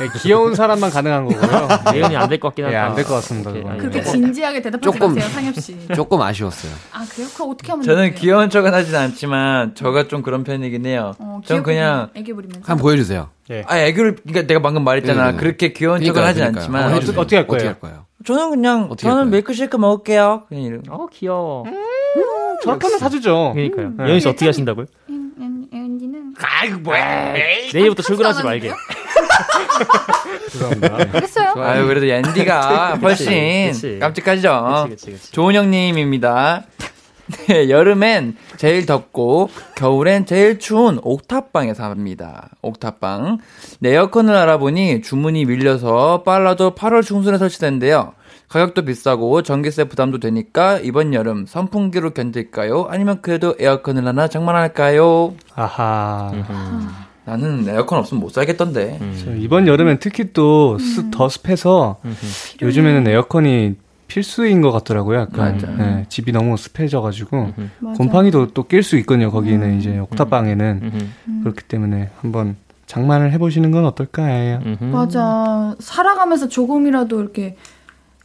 예, 귀여운 사람만 가능한 거고요. 예언이 안 될 것 같긴 하다. 예, 안될 것 같습니다, 오케이, 그렇게 뭐. 진지하게 대답하지 조금. 마세요, 상엽 씨. 조금 아쉬웠어요. 아 그래요? 그럼 어떻게 하면 저는 돼요? 귀여운 척은 하진 않지만, 저가 좀 그런 편이긴 해요. 어, 전 그냥, 애교 부리면서. 한번 보여주세요. 아, 애교를, 그러니까 내가 방금 말했잖아. 네, 네. 그렇게 귀여운 척은 그러니까요, 하진 그러니까요. 않지만, 한번 해주세요. 어떻게 할 거예요? 어떻게 할 거예요? 저는 그냥, 저는? 밀크쉐이크 먹을게요. 그냥 이런. 어 귀여워. 저렇게 하면 사주죠. 그러니까요. 네. 예은 씨 어떻게 하신다고요? 아이고 뭐야. 내일부터 출근하지 말게. 죄송합니다. 했어요? 아유, 그래도 앤디가 훨씬 그치. 깜찍하죠. 그치, 그치, 그치. 조은영님입니다. 네, 여름엔 제일 덥고 겨울엔 제일 추운 옥탑방에 삽니다. 옥탑방. 네, 에어컨을 알아보니 주문이 밀려서 빨라도 8월 중순에 설치된대요. 가격도 비싸고 전기세 부담도 되니까 이번 여름 선풍기로 견딜까요? 아니면 그래도 에어컨을 하나 장만할까요? 아하. 나는 에어컨 없으면 못 살겠던데. 저 이번 여름엔 특히 또 습, 더 습해서 요즘에는 에어컨이 필수인 것 같더라고요. 약간. 네, 집이 너무 습해져가지고 맞아. 곰팡이도 또 낄 수 있거든요. 거기는 이제 옥탑방에는 그렇기 때문에 한번 장만을 해보시는 건 어떨까요? 맞아. 살아가면서 조금이라도 이렇게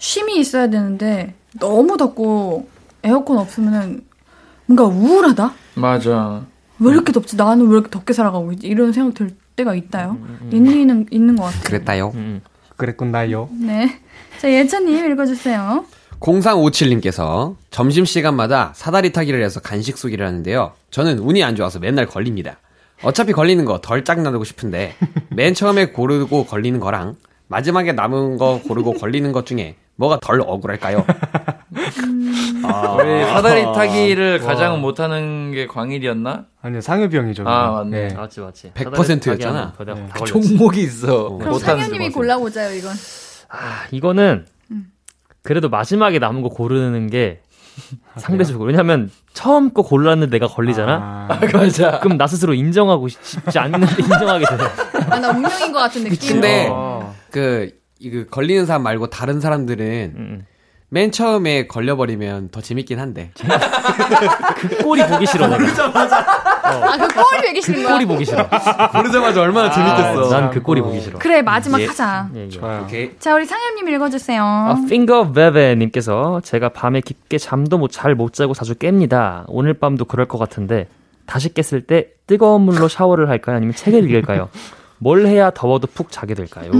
쉼이 있어야 되는데 너무 덥고 에어컨 없으면은 뭔가 우울하다? 맞아. 왜 이렇게 덥지? 나는 왜 이렇게 덥게 살아가고 있지? 이런 생각 들 때가 있다요. 있는, 있는 것 같아요. 그랬다요. 그랬군나요. 네. 자, 예찬님 읽어주세요. 0357님께서 점심시간마다 사다리 타기를 해서 간식 쏘기를 하는데요. 저는 운이 안 좋아서 맨날 걸립니다. 어차피 걸리는 거 덜 짝나르고 싶은데 맨 처음에 고르고 걸리는 거랑 마지막에 남은 거 고르고 걸리는 것 중에 뭐가 덜 억울할까요? 아, 우리 사다리 타기를 가장 못하는 게 광일이었나? 아니요 상엽이 형이죠. 아. 맞네. 네. 맞지 맞지. 100% 였잖아. 다 걸렸지. 종목이 있어. 그럼 못하는 상현님이. 골라보자요, 이건. 아, 이거는 그래도 마지막에 남은 거 고르는 게 상대적으로 왜냐면 처음 거 골랐는데 내가 걸리잖아. 아, 맞아. 그럼 나 스스로 인정하고 싶- 싶지 않는데 인정하게 돼. 아, 나 운명인 것 같은 느낌. 근데 어. 그 이거 걸리는 사람 말고 다른 사람들은 음. 맨 처음에 걸려버리면 더 재밌긴 한데 그 꼴이 보기 싫어 내가. 아, 그 꼴이 왜 계시는 거야? 꼴이 보기 싫어. 고르자마자 얼마나 재밌겠어. 난 그 꼴이 보기 싫어. 그래, 마지막 예. 하자. 예, 예. 좋아요. 오케이. 자, 우리 상현님 읽어주세요. 아, 핑거 베베님께서 제가 밤에 깊게 잠도 못, 잘 못 자고 자주 깹니다. 오늘 밤도 그럴 것 같은데 다시 깼을 때 뜨거운 물로 샤워를 할까요? 아니면 책을 읽을까요? 뭘 해야 더워도 푹 자게 될까요?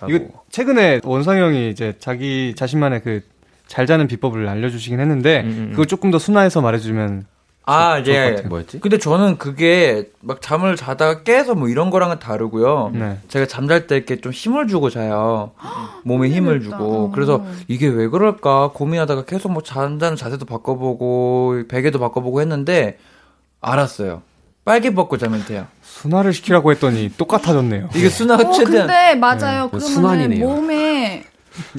라고. 이거 최근에 원상 형이 이제 자기 자신만의 그 잘 자는 비법을 알려주시긴 했는데 음, 음. 그걸 조금 더 순화해서 말해주면 아, 것 예. 뭐였지? 근데 저는 그게 막 잠을 자다가 깨서 뭐 이런 거랑은 다르고요. 네. 제가 잠잘 때 이렇게 좀 힘을 주고 자요. 몸에 힘을. 주고. 어. 그래서 이게 왜 그럴까 고민하다가 계속 뭐 잔다는 자세도 바꿔보고 베개도 바꿔보고 했는데 알았어요. 빨개 벗고 자면 돼요. 순화를 시키라고 했더니 똑같아졌네요. 이게 순화가 어, 최대한 근데 맞아요. 뭐 그러면 순환이네요. 몸에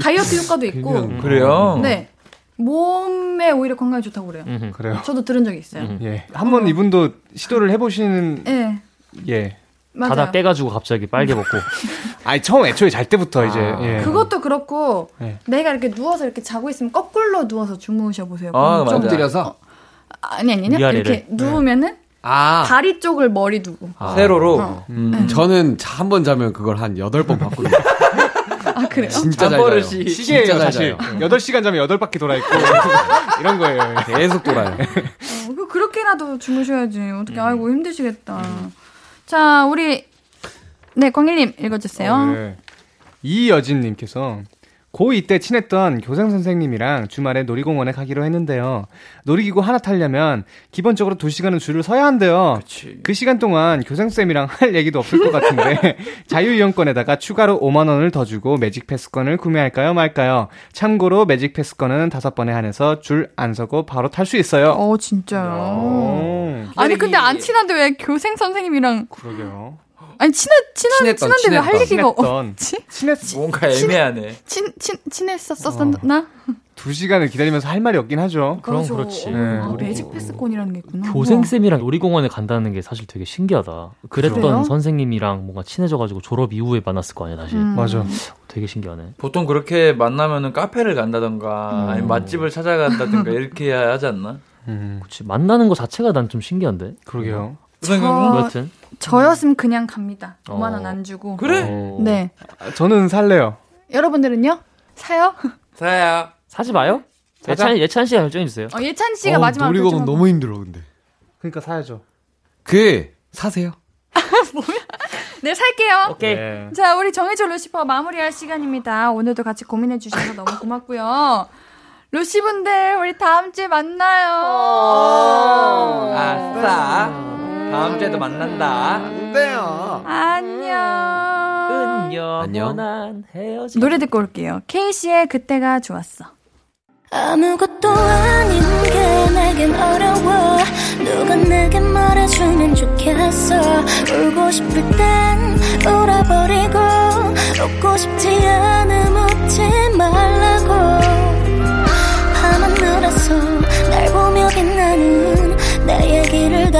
다이어트 효과도 있고, 그냥- 그래요. 네. 몸에 오히려 건강에 좋다고 그래요. 음흠. 그래요. 저도 들은 적이 있어요. 음. 예. 한번 이분도 시도를 해보시는 네, 예. 맞아요. 자다 깨가지고 갑자기 빨개 벗고. 아니 처음 애초에 잘 때부터 이제 예. 그것도 그렇고 네. 내가 이렇게 누워서 이렇게 자고 있으면 거꾸로 누워서 주무셔 보세요. 아, 좀 맞아. 엎드려서 아니 아니 아니. 이렇게 누우면은 아 다리 쪽을 머리 두고. 세로로. 어. 음. 저는 한 번 자면 그걸 한 8번 바꾸거든요. 아 그래요? 진짜 잘 자요. 시계예요 사실. 자요. 8시간 자면 8바퀴 돌아 있고 이런 거예요. 계속 돌아요. 어, 그 그렇게라도 주무셔야지. 어떻게 아이고 힘드시겠다. 자 우리 네 광일님 읽어주세요. 네. 이여진님께서 고2 때 친했던 교생 선생님이랑 주말에 놀이공원에 가기로 했는데요. 놀이기구 하나 타려면 기본적으로 2시간은 줄을 서야 한대요. 그치. 그 시간 동안 교생쌤이랑 할 얘기도 없을 것 같은데 자유이용권에다가 추가로 5만 원을 더 주고 매직 패스권을 구매할까요 말까요? 참고로 매직 패스권은 다섯 번에 한해서 줄 안 서고 바로 탈 수 있어요. 어 진짜요. 오, 아니 근데 안 친한데 왜 교생 선생님이랑 그러게요. 아니 친한 친한 친했던, 친한데 왜 할. 얘기가. 없지? 친했 뭔가 애매하네. 친 친 친했었었나? 두 시간을 기다리면서 할 말이 없긴 하죠. 그럼 그렇죠. 그렇지. 어, 네. 아, 매직 패스권이라는 게 있구나. 교생 쌤이랑 놀이공원에 간다는 게 사실 되게 신기하다. 그랬던 그래요? 선생님이랑 뭔가 친해져가지고 졸업 이후에 만났을 거 아니야, 다시. 음. 맞아. 되게 신기하네. 보통 그렇게 만나면은 카페를 간다던가 아니면 맛집을 찾아간다든가 이렇게 해야 하지 않나? 음, 그치. 만나는 거 자체가 난 좀 신기한데? 그러게요. 저- 어... 저였으면 그냥 갑니다. 5만 원 어. 안 주고. 그래? 어, 네. 저는 살래요. 여러분들은요? 사요? 사야. 사지 마요? 사자. 예찬, 예찬 씨가 결정해 주세요. 어, 예찬 씨가 마지막으로 놀이공원 결정하고. 너무 힘들어 근데. 그러니까 사야죠. 그 사세요. 네, 살게요. 오케이. 네. 자, 우리 정해줘 루시퍼 마무리할 시간입니다. 오늘도 같이 고민해 주셔서 너무 고맙고요. 루시분들, 우리 다음 주에 만나요. 아싸. 다음 주에도 만난다. 안녕. 안녕. 안녕. 난 헤어지. 노래 듣고 올게요. 케이씨의 그때가 좋았어. 아무것도 아닌 게 내겐 어려워 누가 내게 말해주면 좋겠어 울고 싶을 땐 울어버리고 웃고 싶지 않음 웃지 말라고 밤하늘에서 날 보며 빛나는 내 얘기를 다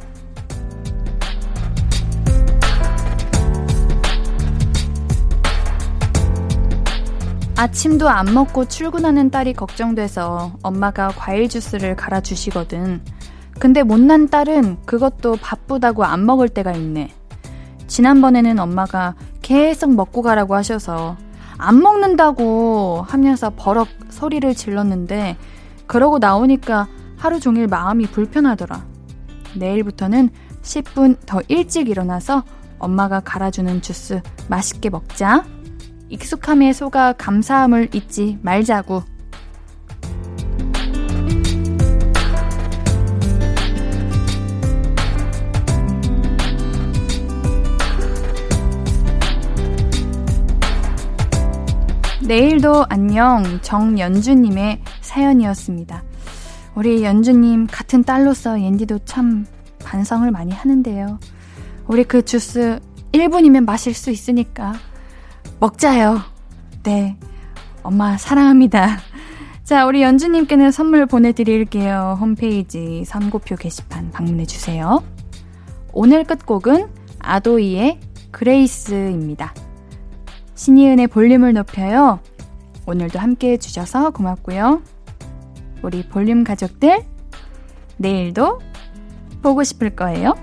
아침도 안 먹고 출근하는 딸이 걱정돼서 엄마가 과일 주스를 갈아주시거든. 근데 못난 딸은 그것도 바쁘다고 안 먹을 때가 있네. 지난번에는 엄마가 계속 먹고 가라고 하셔서 안 먹는다고 하면서 버럭 소리를 질렀는데 그러고 나오니까 하루 종일 마음이 불편하더라. 내일부터는 10분 더 일찍 일어나서 엄마가 갈아주는 주스 맛있게 먹자. 익숙함에 속아 감사함을 잊지 말자고. 내일도 안녕 정연주님의 사연이었습니다. 우리 연주님 같은 딸로서 옌디도 참 반성을 많이 하는데요. 우리 그 주스 1분이면 마실 수 있으니까 먹자요. 네. 엄마 사랑합니다. 자, 우리 연주님께는 선물 보내드릴게요. 홈페이지 선고표 게시판 방문해주세요. 오늘 끝곡은 아도이의 그레이스입니다. 신예은의 볼륨을 높여요. 오늘도 함께 해주셔서 고맙고요. 우리 볼륨 가족들, 내일도 보고 싶을 거예요.